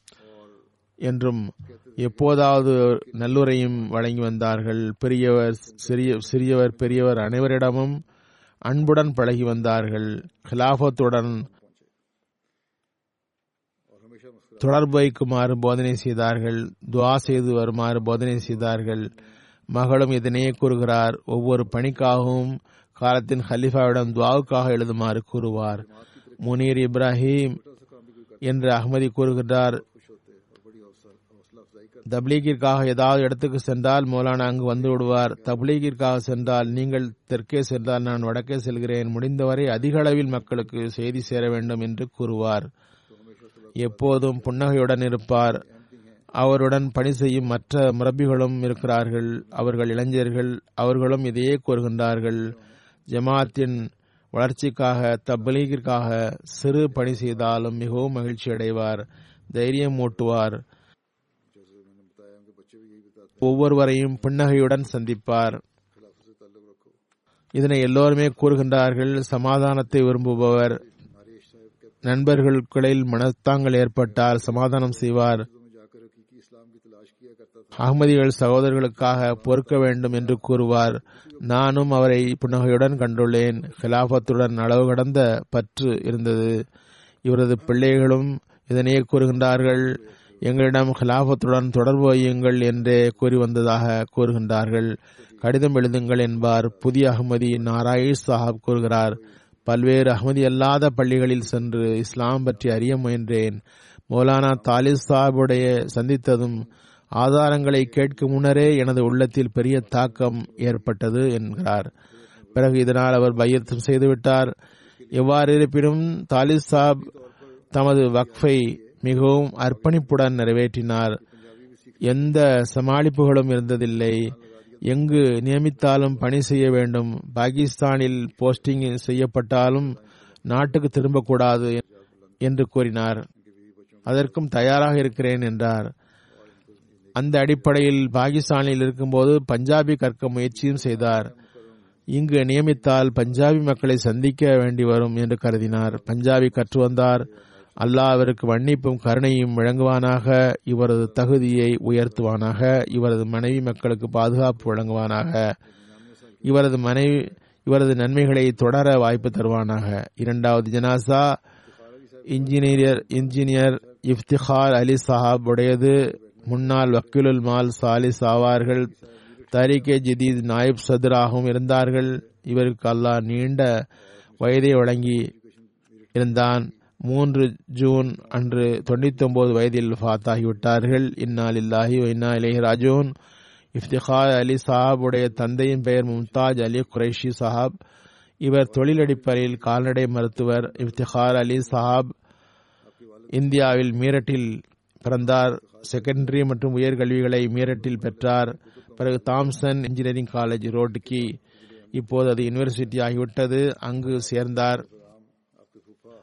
என்றும் எப்போதாவது நல்லுரையும் வழங்கி வந்தார்கள். பெரியவர் சிறிய சிறியவர் பெரியவர் அனைவரிடமும் அன்புடன் பழகி வந்தார்கள். கிலாபத்துடன் தொடர்பு வைக்குமாறு போதனை செய்தார்கள். துவா செய்து வருமாறு போதனை செய்தார்கள். மகளும் இதனையே கூறுகிறார். ஒவ்வொரு பணிக்காகவும் காலத்தின் ஹலிஃபாவிடம் துவாவுக்காக எழுதுமாறு கூறுவார். முனீர் இப்ராஹிம் என்று அகமதி கூறுகிறார் தப்லீகிற்காக ஏதாவது இடத்துக்கு சென்றால் மௌலானா அங்கு வந்து விடுவார். தப்லீகிற்காக சென்றால் நீங்கள் தெற்கே சென்றால் நான் வடக்கே செல்கிறேன். முடிந்தவரை அதிக அளவில் மக்களுக்கு செய்தி சேர வேண்டும் என்று கூறுவார். எப்போதும் புன்னகையுடன் இருப்பார். அவருடன் பணி செய்யும் மற்ற முரப்பிகளும் இருக்கிறார்கள். அவர்கள் இளைஞர்கள் அவர்களும் இதையே கூறுகின்றார்கள். ஜமாத்தின் வளர்ச்சிக்காக தப்லீகிற்காக சிறு பணி செய்தாலும் மிகவும் மகிழ்ச்சி அடைவார் தைரியம் ஊட்டுவார். ஒவ்வொருவரையும் புன்னகையுடன் சந்திப்பார். இதனை எல்லோருமே கூறுகின்றார்கள். சமாதானத்தை விரும்புபவர். நண்பர்களுக்குள்ளில் மனத்தாங்கள் ஏற்பட்டால் சமாதானம் செய்வார். அகமதிகள் சகோதரர்களுக்காக பொறுக்க வேண்டும் என்று கூறுவார். நானும் அவரை புன்னகையுடன் கண்டுள்ளேன். ஹிலாபத்துடன் அளவு கடந்த பற்று இருந்தது. இவரது பிள்ளைகளும் இதனையே கூறுகின்றார்கள். எங்களிடம் ஹிலாபத்துடன் தொடர்பு வையுங்கள் என்றே கூறி வந்ததாக கூறுகின்றார்கள். கடிதம் எழுதுங்கள் என்பார். புதிய அகமதி நாராயண் சாஹாப் கூறுகிறார். பல்வேறு அகமதி அல்லாத பள்ளிகளில் சென்று இஸ்லாம் பற்றி அறிய முயன்றேன். மௌலானா தாலிஸ் சாஹிபுடைய சந்தித்ததும் ஆதாரங்களை கேட்கும் முன்னரே எனது உள்ளத்தில் பெரிய தாக்கம் ஏற்பட்டது என்கிறார். பிறகு இதனால் அவர் பையத்தம் செய்துவிட்டார். எவ்வாறு இருப்பினும் தாலிஸ் சாப் தமது வக்ஃபை மிகவும் அர்ப்பணிப்புடன் நிறைவேற்றினார். எந்த சமாளிப்புகளும் இருந்ததில்லை. எங்கு நியமித்தாலும் பணி செய்ய வேண்டும். பாகிஸ்தானில் போஸ்டிங் செய்யப்பட்டாலும் நாட்டுக்கு திரும்பக்கூடாது என்று கூறினார். அதற்கும் தயாராக இருக்கிறேன் என்றார். அந்த அடிப்படையில் பாகிஸ்தானில் இருக்கும்போது பஞ்சாபி கற்க முயற்சியும் செய்தார். இங்கு நியமித்தால் பஞ்சாபி மக்களை சந்திக்க வேண்டி வரும் என்று கருதினார். பஞ்சாபி கற்று வந்தார். அல்லாஹ் அவருக்கு மன்னிப்பும் கருணையும் வழங்குவானாக இவரது தகுதியை உயர்த்துவானாக இவரது மனைவி மக்களுக்கு பாதுகாப்பு வழங்குவானாக இவரது மனைவி இவரது நன்மைகளை தொடர வாய்ப்பு தருவானாக. இரண்டாவது ஜனாசா இன்ஜினியர் இன்ஜினியர் இஃப்திஹார் அலி சஹாப் உடையது. முன்னாள் வக்கீலுல் மால் சாலிஸ் ஆவார்கள். தரிகே ஜிதீத் நாயிப் சதுராகவும் இருந்தார்கள். இவருக்கு அல்லாஹ் நீண்ட வயதை வழங்கி இருந்தான். மூன்று ஜூன் அன்று தொண்ணூத்தி ஒன்பது வயதில் ஃபாத்தாகிவிட்டார்கள் இன்னால் இல்லாஹி இன்னா இலேஹி ராஜூன். இஃப்திகார் அலி சாஹாப் உடைய தந்தையின் பெயர் மும்தாஜ் அலி குரைஷி சாஹாப். இவர் தொழிலடிப்பறையில் கால்நடை மருத்துவர். இஃப்திகார் அலி சாஹாப் இந்தியாவில் மீரட்டில் பிறந்தார். செகண்டரி மற்றும் உயர்கல்விகளை மீரட்டில் பெற்றார். பிறகு தாம்சன் இன்ஜினியரிங் காலேஜ் ரோட்டுக்கு இப்போது அது யூனிவர்சிட்டி ஆகிவிட்டது. அங்கு சேர்ந்தார்.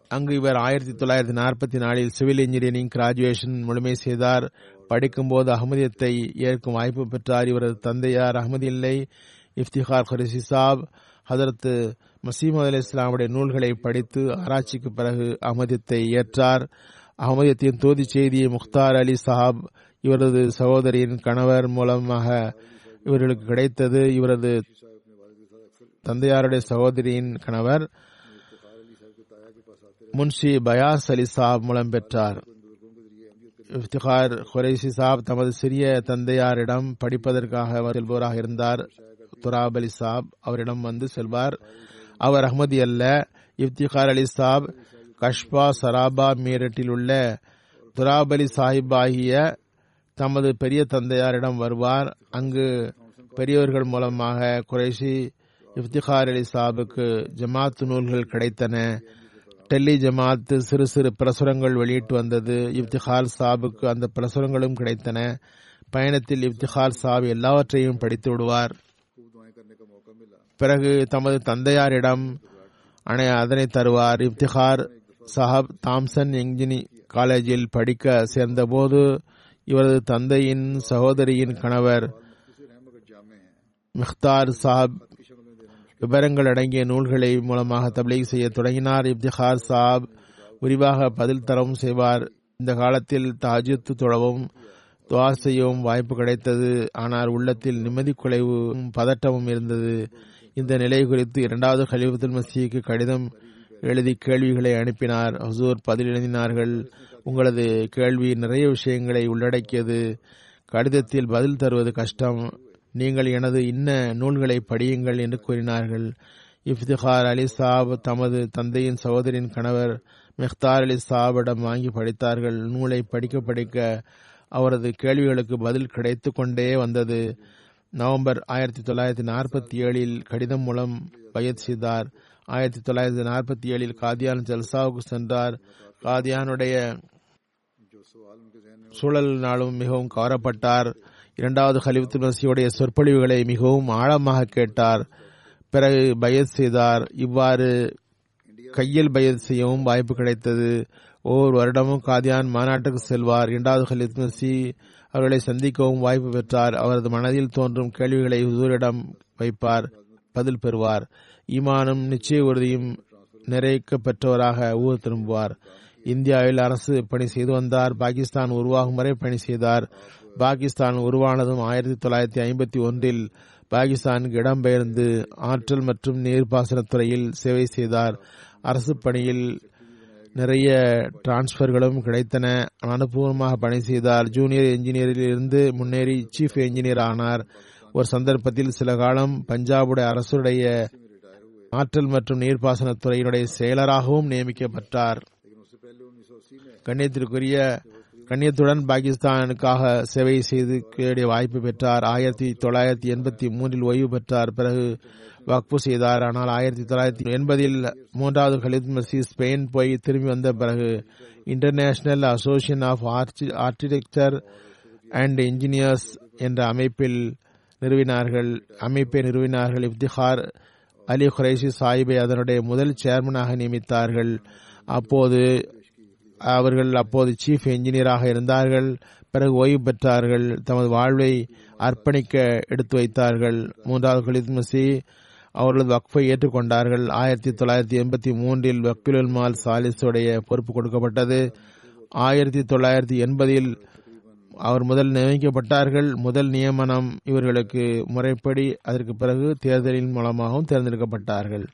அங்கு இவர் ஆயிரத்தி தொள்ளாயிரத்தி நாற்பத்தி நாலில் சிவில் இன்ஜினியரிங் கிராஜுவேஷன் முழுமை செய்தார். படிக்கும்போது அகமதியத்தை ஏற்கும் வாய்ப்பு பெற்றார். இவரது தந்தையார் அகமது இல்லை. இஃப்திகார் குரேசி சாப் ஹதரத்து மசீமது அலி இஸ்லாமுடைய நூல்களை படித்து ஆராய்ச்சிக்கு பிறகு அகமதியத்தை ஏற்றார். அகமதியத்தின் தோதி செய்தியை முக்தார் அலி சாஹாப் இவரது சகோதரியின் கணவர் மூலமாக இவர்களுக்கு கிடைத்தது. இவரது தந்தையாருடைய சகோதரியின் கணவர் முன்ஷி பயாஸ் அலி சாப் மூலம் பெற்றார். இஃப்திகார் குரைசி சாப் தமது சிறிய தந்தையாரிடம் படிப்பதற்காக செல்பவராக இருந்தார். துராப் அலி சாப் அவரிடம் வந்து செல்வார். அவர் அஹ்மதி அல்ல. இஃப்திகார் அலி சாப் கஷ்பா சராபா மீரட்டில் உள்ள துராப் அலி சாஹிப் ஆகிய தமது பெரிய தந்தையாரிடம் வருவார். அங்கு பெரியவர்கள் மூலமாக குறைசி இஃப்திகார் அலி சாபுக்கு ஜமாத்து நூல்கள் கிடைத்தன. டெல்லி ஜமாத் சிறு சிறு பிரசுரங்கள் வெளியிட்டு வந்தது. இஃப்திகார் சாபுக்கு அந்த பிரசுரங்களும் கிடைத்தன. பயணத்தில் இஃப்திகார் சாப் எல்லாவற்றையும் படித்து விடுவார். பிறகு தமது தந்தையாரிடம் அணை அதனை தருவார். இப்திஹார் சாஹப் தாம்சன் என்ஜினி காலேஜில் படிக்க சேர்ந்தபோது இவரது தந்தையின் சகோதரியின் கணவர் மிஹ்தார் சாப் விவரங்கள் அடங்கிய நூல்களை மூலமாக தப்லீக் செய்ய தொடங்கினார். இப்திஹார் சாப் விரிவாக பதில் தரவும் செய்வார். இந்த காலத்தில் தாஜித்து தொழவும் துவா செய்யவும் வாய்ப்பு கிடைத்தது. ஆனால் உள்ளத்தில் நிம்மதி குலைவும் பதட்டமும் இருந்தது. இந்த நிலை குறித்து இரண்டாவது ஹலிஃபத்துல் மசீக்கு கடிதம் எழுதி கேள்விகளை அனுப்பினார். ஹசூர் பதில் எழுதினார்கள் உங்களது கேள்வி நிறைய விஷயங்களை உள்ளடக்கியது. கடிதத்தில் பதில் தருவது கஷ்டம். நீங்கள் எனது இன்ன நூல்களை படியுங்கள் என்று கூறினார்கள். இஃப்திகார் அலி சாப் தமது தந்தையின் சகோதரின் கணவர் மெஹ்தார் அலி சாபிடம் வாங்கி படித்தார்கள். நூலை படிக்க படிக்க அவரது கேள்விகளுக்கு பதில் கிடைத்து கொண்டே வந்தது. நவம்பர் ஆயிரத்தி தொள்ளாயிரத்தி நாற்பத்தி ஏழில் கடிதம் மூலம் பயத் செய்தார். ஆயிரத்தி தொள்ளாயிரத்தி நாற்பத்தி ஏழில் காதியான் ஜல்சாவுக்கு சென்றார். காதியானுடைய சூழல் நாளும் மிகவும் கவரப்பட்டார். இரண்டாவது ஹலிஃபத்து மசியுடைய சொற்பொழிவுகளை மிகவும் ஆழமாக கேட்டார். பிறகு பயத் செய்தார். இவ்வாறு கையில் பயத் செய்யவும் வாய்ப்பு கிடைத்தது. ஒவ்வொரு வருடமும் காதியான் மாநாட்டுக்கு செல்வார். இரண்டாவது ஹலித் மசி அவர்களை சந்திக்கவும் வாய்ப்பு பெற்றார். அவரது மனதில் தோன்றும் கேள்விகளை ஹுசூரிடம் வைப்பார். பதில் பெறுவார். ஈமானும் நிச்சய உறுதியும் நிறைக்க பெற்றவராக ஊர் திரும்புவார். இந்தியாவில் அரசு பணி செய்து வந்தார். பாகிஸ்தான் உருவாகும் வரை பணி செய்தார். பாகிஸ்தான் உருவானதும் ஆயிரத்தி தொள்ளாயிரத்தி ஐம்பத்தி ஒன்றில் பாகிஸ்தானுக்கு இடம்பெயர்ந்து ஆற்றல் மற்றும் நீர்ப்பாசனத்துறையில் சேவை செய்தார். அரசு பணியில் நிறைய டிரான்ஸ்பர்களும் கிடைத்தன. அனுபவமாக பணி செய்தார். ஜூனியர் என்ஜினியரில் இருந்து முன்னேறி சீஃப் என்ஜினியர் ஆனார். ஒரு சந்தர்ப்பத்தில் சில காலம் பஞ்சாபுடைய அரசுடைய ஆற்றல் மற்றும் நீர்ப்பாசனத்துறையினுடைய செயலராகவும் நியமிக்கப்பட்டார். கண்ணியத்திற்குரிய கண்ணியத்துடன் பாகிஸ்தானுக்காக சேவை செய்து கேடிய வாய்ப்பு பெற்றார். ஆயிரத்தி தொள்ளாயிரத்தி எண்பத்தி மூன்றில் ஓய்வு பெற்றார். பிறகு வக்பு செய்தார். ஆனால் ஆயிரத்தி தொள்ளாயிரத்தி எண்பதில் மூன்றாவது கலித் மசி ஸ்பெயின் போய் திரும்பி வந்த பிறகு international association of architecture and engineers என்ற அமைப்பில் நிறுவினார்கள். அமைப்பை நிறுவினார்கள். இப்திஹார் அலி குரேஷி சாஹிபை அதனுடைய முதல் சேர்மனாக நியமித்தார்கள். அப்போது அவர்கள் அப்போது சீஃப் என்ஜினியராக இருந்தார்கள். பிறகு ஓய்வு பெற்றார்கள். தமது வாழ்வை அர்ப்பணிக்க எடுத்து வைத்தார்கள். மூன்றாவது கலித் மசி அவர்களது வக்ஃபை ஏற்றுக்கொண்டார்கள். ஆயிரத்தி தொள்ளாயிரத்தி எண்பத்தி மூன்றில் வக்கீலுல் மால் சாலிஸுடைய பொறுப்பு கொடுக்கப்பட்டது. ஆயிரத்தி தொள்ளாயிரத்தி எண்பதில் அவர் முதல் நியமிக்கப்பட்டார்கள். முதல் நியமனம் இவர்களுக்கு முறைப்படி அதற்கு பிறகு தேர்தலின் மூலமாகவும் தேர்ந்தெடுக்கப்பட்டார்கள்.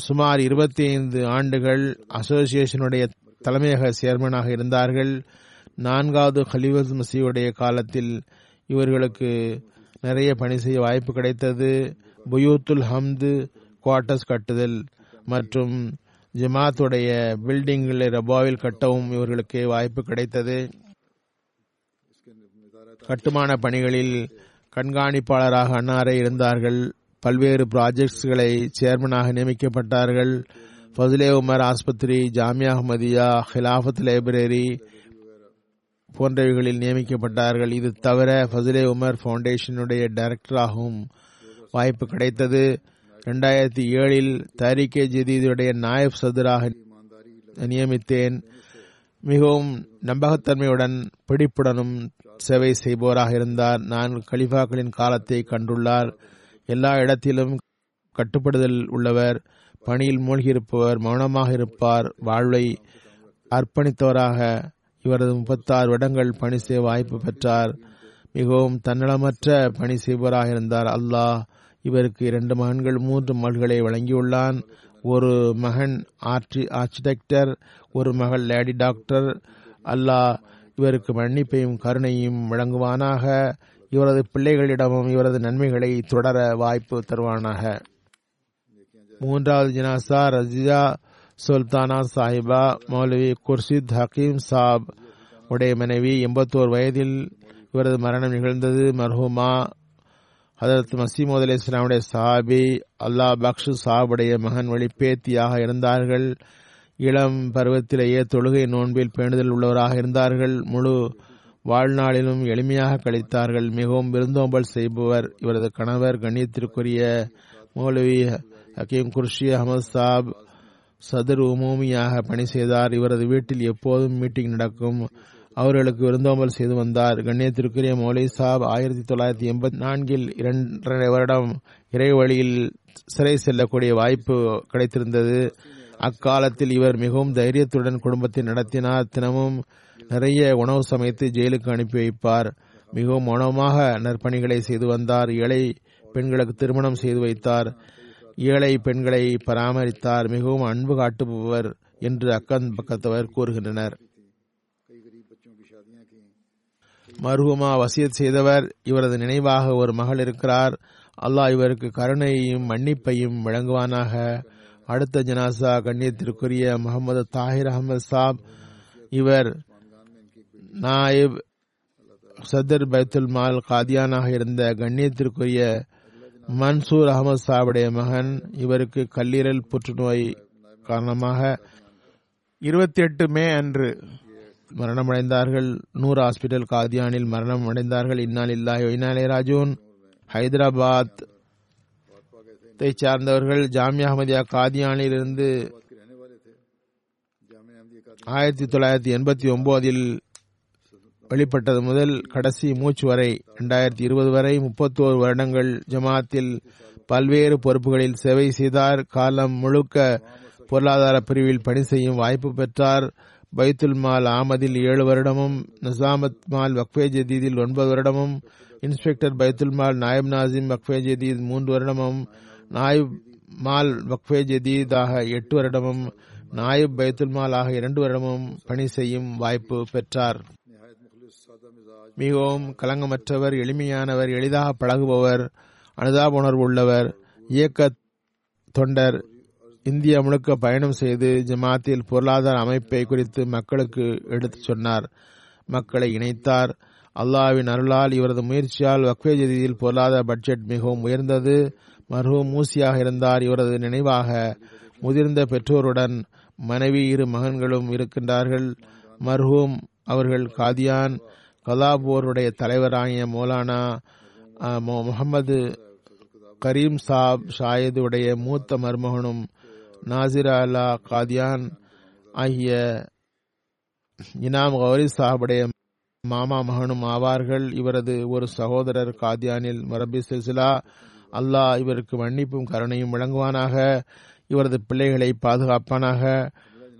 சுமார் இருபத்தி ஐந்து ஆண்டுகள் அசோசியேஷனுடைய தலைமையக சேர்மனாக இருந்தார்கள். நான்காவது ஹலிவத் மசீவுடைய காலத்தில் இவர்களுக்கு நிறைய பணி செய்ய வாய்ப்பு கிடைத்தது. புயூத்துல் ஹம்து குவார்டர்ஸ் கட்டுதல் மற்றும் ஜமாத்துடைய பில்டிங்களை ரபாவில் கட்டவும் இவர்களுக்கு வாய்ப்பு கிடைத்தது. கட்டுமான பணிகளில் கண்காணிப்பாளராக அன்னாரே இருந்தார்கள். பல்வேறு ப்ராஜெக்ட்ஸ்களை சேர்மனாக நியமிக்கப்பட்டார்கள். ஃபதுலே உமர் ஆஸ்பத்திரி ஜாமியா அஹமதியா ஹிலாஃபத் லைப்ரரி போன்றவைகளில் நியமிக்கப்பட்டார்கள். இது தவிர ஃபதுலே உமர் ஃபவுண்டேஷனுடைய டைரக்டராகவும் வாய்ப்பு கிடைத்தது. இரண்டாயிரத்தி ஏழில் தாரிகே ஜதீதுடைய நாயப் சதுராக நியமித்தேன். மிகவும் நம்பகத்தன்மையுடன் பிடிப்புடனும் சேவை செய்பவராக இருந்தார். நான் கலிஃபாக்களின் காலத்தை கண்டுள்ளார். எல்லா இடத்திலும் கட்டுப்படுதல் உள்ளவர் பணியில் மூழ்கியிருப்பவர் மௌனமாக இருப்பார் வாழ்வை அர்ப்பணித்தவராக இவரது முப்பத்தாறு வருடங்கள் பணி செய்ய வாய்ப்பு பெற்றார். மிகவும் தன்னலமற்ற பணி செய்பவராக இருந்தார். அல்லாஹ் இவருக்கு இரண்டு மகன்கள் மூன்று மகள்களை வழங்கியுள்ளான். ஒரு மகன் ஆர்டி ஆர்கிடெக்டர் ஒரு மகள் லேடி டாக்டர். அல்லாஹ் இவருக்கு மன்னிப்பையும் கருணையும் வழங்குவானாக. இவரது பிள்ளைகளிடமும் இவரது நன்மைகளை தொடர வாய்ப்பு தருவானாக. மூன்றாவது ஜினாசா ரஜியா சுல்தானா சாஹிபா மௌலவி குர்ஷித் ஹக்கீம் சாப் உடைய மனைவி எண்பத்தோரு வயதில் இவரது மரணம் நிகழ்ந்தது. மர்ஹூமா ஹதரத் மசீமோத் அலி இஸ்லாமுடைய சாபி அல்லாஹ் பக்ஷு சாபுடைய மகன் வழி பேத்தியாக இருந்தார்கள். இளம் பருவத்திலேயே தொழுகை நோன்பில் பேணுதல் உள்ளவராக இருந்தார்கள். முழு வாழ்நாளிலும் எளிமையாக கழித்தார்கள். மிகவும் விருந்தோம்பல் செய்பவர் இவரது கணவர் கண்ணியத்திற்குரிய மௌலவி ஹக்கீம் குர்ஷி அகமது சாப் சதுர் உமூமியாக பணி செய்தார். இவரது வீட்டில் எப்போதும் மீட்டிங் நடக்கும். அவர்களுக்கு விருந்தோம்பல் செய்து வந்தார். கண்ணியத்திற்குரிய மௌலி சாப் ஆயிரத்தி தொள்ளாயிரத்தி எண்பத்தி நான்கில் இரண்டரை வருடம் இறைவழியில் சிறை செல்லக்கூடிய வாய்ப்பு கிடைத்திருந்தது. அக்காலத்தில் இவர் மிகவும் தைரியத்துடன் குடும்பத்தை நடத்தினார். தினமும் நிறைய உணவு சமைத்து ஜெயிலுக்கு அனுப்பி வைப்பார். மிகவும் மௌனமாக நற்பணிகளை செய்து வந்தார். ஏழை பெண்களுக்கு திருமணம் செய்து வைத்தார். ஏழை பெண்களை பராமரித்தார். மிகவும் அன்பு காட்டுபவர் என்று அக்கன் பக்கத்தவர் கூறுகின்றனர். மருகுமா வசியத் செய்தவர் இவரது நினைவாக ஒரு மகள் இருக்கிறார். அல்லாஹ் இவருக்கு கருணையையும் மன்னிப்பையும் வழங்குவானாக. அடுத்த ஜனாசா கண்ணியத்திற்குரிய முகமது தாஹிர் அகமது சாப் இவர் நாயிப் சதர் பைத்துல் மால் காதியானாக இருந்த கண்ணியத்திற்குரிய மன்சூர் அகமது சாவுடைய மகன் இவருக்கு கல்லீரல் புற்றுநோய் காரணமாக இருபத்தி எட்டு மே அன்று மரணமடைந்தார்கள். நூர் ஹாஸ்பிட்டல் காதியானில் மரணம் அடைந்தார்கள் இன்னால் இல்லாஹி இன்னாலே ராஜூன். ஹைதராபாத் சார்ந்தவர்கள் ஜாமியா அஹமதியா காதியானில் இருந்து ஆயிரத்தி தொள்ளாயிரத்தி எண்பத்தி ஒன்பதில் வெளிப்பட்டது முதல் கடைசி மூச்சு வரை இரண்டாயிரத்தி இருபது வரை முப்பத்தோரு வருடங்கள் ஜமாத்தில் பல்வேறு பொறுப்புகளில் சேவை செய்தார். காலம் முழுக்க பொருளாதார பிரிவில் பணி செய்யும் வாய்ப்பு பெற்றார். பைத்துல் மால் ஆமதில் ஏழு வருடமும் நிசாமத் மால் வக்ஃபே ஜதீதில் ஒன்பது வருடமும் இன்ஸ்பெக்டர் பைத்துல் மால் நாயப் நாசிம் வக்ஃபே ஜதீத் மூன்று வருடமும் நாயிப் மால் வக்ஃபே ஜதீதாக எட்டு வருடமும் நாயிப் பைத்துல் மால் ஆக இரண்டு வருடமும் பணி செய்யும் வாய்ப்பு பெற்றார். மிகவும் கலங்கமற்றவர் எளிமையானவர் எளிதாக பழகுபவர் அனுதாப உணர்வு உள்ளவர் இயக்க தொண்டர் இந்தியா முழுக்க பயணம் செய்து ஜமாத்தில் பொருளாதார அமைப்பை குறித்து மக்களுக்கு எடுத்துச் சொன்னார். மக்களை இணைத்தார். அல்லாவின் அருளால் இவரது முயற்சியால் வக்வே ஜதியில் பொருளாதார பட்ஜெட் மிகவும் உயர்ந்தது. மர்ஹூம் மூசியாக இருந்தார். இவரது நினைவாக முதிர்ந்த பெற்றோருடன் மனைவி இரு மகன்களும் இருக்கின்றார்கள். மர்ஹூம் அவர்கள் காதியான் கலாபூருடைய தலைவராகிய மௌலானா முகமது கரீம் சாப் ஷாயிதுடைய மூத்த மருமகனும் நாசிர் அலா காதியான் ஆகிய இனாம் கௌரி சாஹுடைய மாமா மகனும் ஆவார்கள். இவரது ஒரு சகோதரர் காதியானில் மரபி சில்சிலா. அல்லாஹ் இவருக்கு மன்னிப்பும் கருணையும் வழங்குவானாக. இவரது பிள்ளைகளை பாதுகாப்பானாக.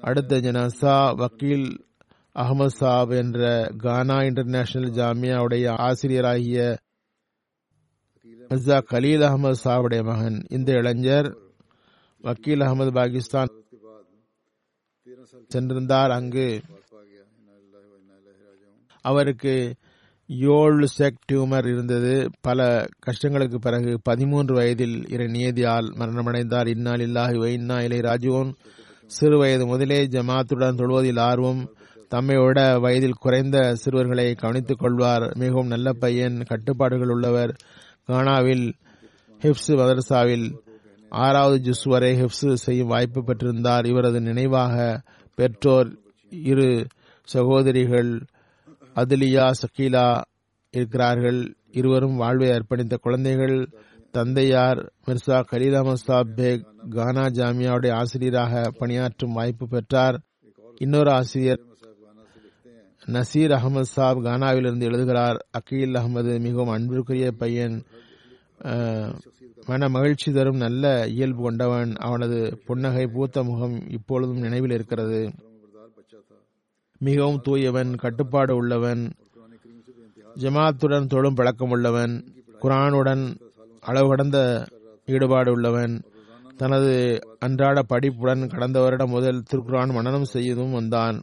அடுத்த ஜனாசா வக்கீல் அகமது சாப் என்ற கானா இன்டர்நேஷனல் ஜாமியாவுடைய ஆசிரியராகிய மிர்சா கலீல் அகமது சாவுடைய மகன். இந்த இளைஞர் வக்கீல் அகமது பாகிஸ்தான் சென்றிருந்தார். அங்கு அவருக்கு ஏழு செக் டியூமர் இருந்தது. பல கஷ்டங்களுக்கு பிறகு பதிமூன்று வயதில் இரு நியதியால் மரணமடைந்தார். இன்னால் இல்லாஹி வைன்னா இலை ராஜுவோன் சிறு வயது முதலே ஜமாத்துடன் தொழுவதில் ஆர்வம் தம்மை விட வயதில் குறைந்த சிறுவர்களை கவனித்துக் கொள்வார். மிகவும் நல்ல பையன் கட்டுப்பாடுகள் உள்ளவர். கானாவில் ஹிப்ஸ் மதரசாவில் ஆறாவது ஜுஸ் வரை ஹிப்ஸ் செய்யும் வாய்ப்பு பெற்றிருந்தார். இவரது நினைவாக பெற்றோர் இரு சகோதரிகள் அதுலியா சக்கீலா இருக்கிறார்கள். இருவரும் வாழ்வை அர்ப்பணித்த குழந்தைகள் தந்தையார் மிர்சா கலீல் அஹமது சாப் பேக் கானா ஜாமியாவுடைய ஆசிரியராக பணியாற்றும் வாய்ப்பு பெற்றார். இன்னொரு ஆசிரியர் நசீர் அகமது சாப் கானாவிலிருந்து எழுதுகிறார் அக்கீல் அகமது மிகவும் அன்பிற்குரிய பையன். மன மகிழ்ச்சி தரும் நல்ல இயல்பு கொண்டவன். அவனது புன்னகை பூத்த முகம் இப்பொழுதும் நினைவில் இருக்கிறது. மிகவும் தூயவன் கட்டுப்பாடு உள்ளவன். ஜமாத்துடன் தொழும் பழக்கம் உள்ளவன். குரானுடன் அளவு கடந்த ஈடுபாடு உள்ளவன். தனது அன்றாட படிப்புடன் கடந்த வருடம் முதல் திருக்குரான் மனனம் செய்யதும் வந்தான்.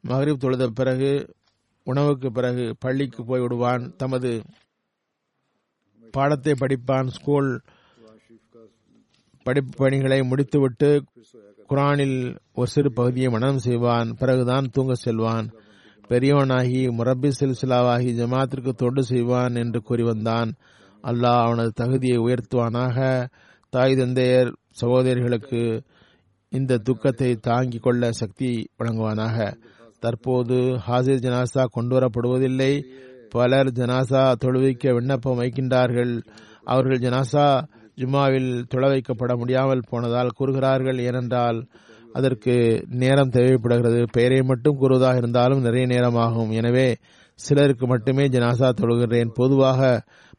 மகரிப் தொழுத பிறகு உணவுக்கு பிறகு பள்ளிக்கு போய் விடுவான் தமது பாடத்தை படிப்பான். ஸ்கூல் படிப்பு பணிகளை முடித்துவிட்டு குரானில் ஒரு சிறு பகுதியை மனனம் செய்வான். பிறகுதான் தூங்க செல்வான். பெரியவனாகி முரப்பி சில்சிலாவாகி ஜமாத்திற்கு தொண்டு செய்வான் என்று கூறி வந்தான். அல்லாஹ் அவனது தகுதியை உயர்த்துவானாக. தாய் தந்தையர் சகோதரிகளுக்கு இந்த துக்கத்தை தாங்கிக் கொள்ள சக்தி வழங்குவானாக. தற்போது ஹாசிர் ஜனாசா கொண்டுவரப்படுவதில்லை. பலர் ஜனாசா தொழுவிக்க விண்ணப்பம் வைக்கின்றார்கள். அவர்கள் ஜனாசா ஜும்மாவில் தொழ வைக்கப்பட முடியாமல் போனதால் கூறுகிறார்கள். ஏனென்றால் அதற்கு நேரம் தேவைப்படுகிறது. பெயரை மட்டும் கூறுவதாக இருந்தாலும் நிறைய நேரமாகும். எனவே சிலருக்கு மட்டுமே ஜனாசா தொழுகிறேன் பொதுவாக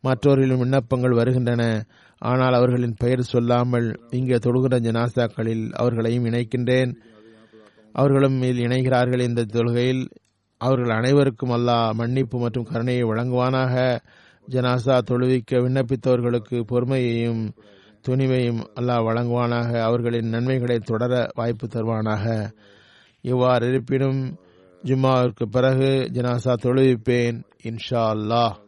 மற்றவர்களின் விண்ணப்பங்கள் வருகின்றன. ஆனால் அவர்களின் பெயர் சொல்லாமல் இங்கே தொழுகிற ஜனாசாக்களில் அவர்களையும் இணைக்கின்றேன். அவர்களும் மேல் இணைகிறார்கள் இந்த தொழுகையில். அவர்கள் அனைவருக்கும் அல்லாஹ் மன்னிப்பு மற்றும் கருணையை வழங்குவானாக. ஜனாசா தொழுவிக்க விண்ணப்பித்தவர்களுக்கு பொறுமையையும் துணிவையும் அல்லாஹ் வழங்குவானாக. அவர்களின் நன்மைகளை தொடர வாய்ப்பு தருவானாக. இவ்வாறு இருப்பினும் ஜும்மாவிற்கு பிறகு ஜனாசா தொழுவிப்பேன் இன்ஷா அல்லாஹ்.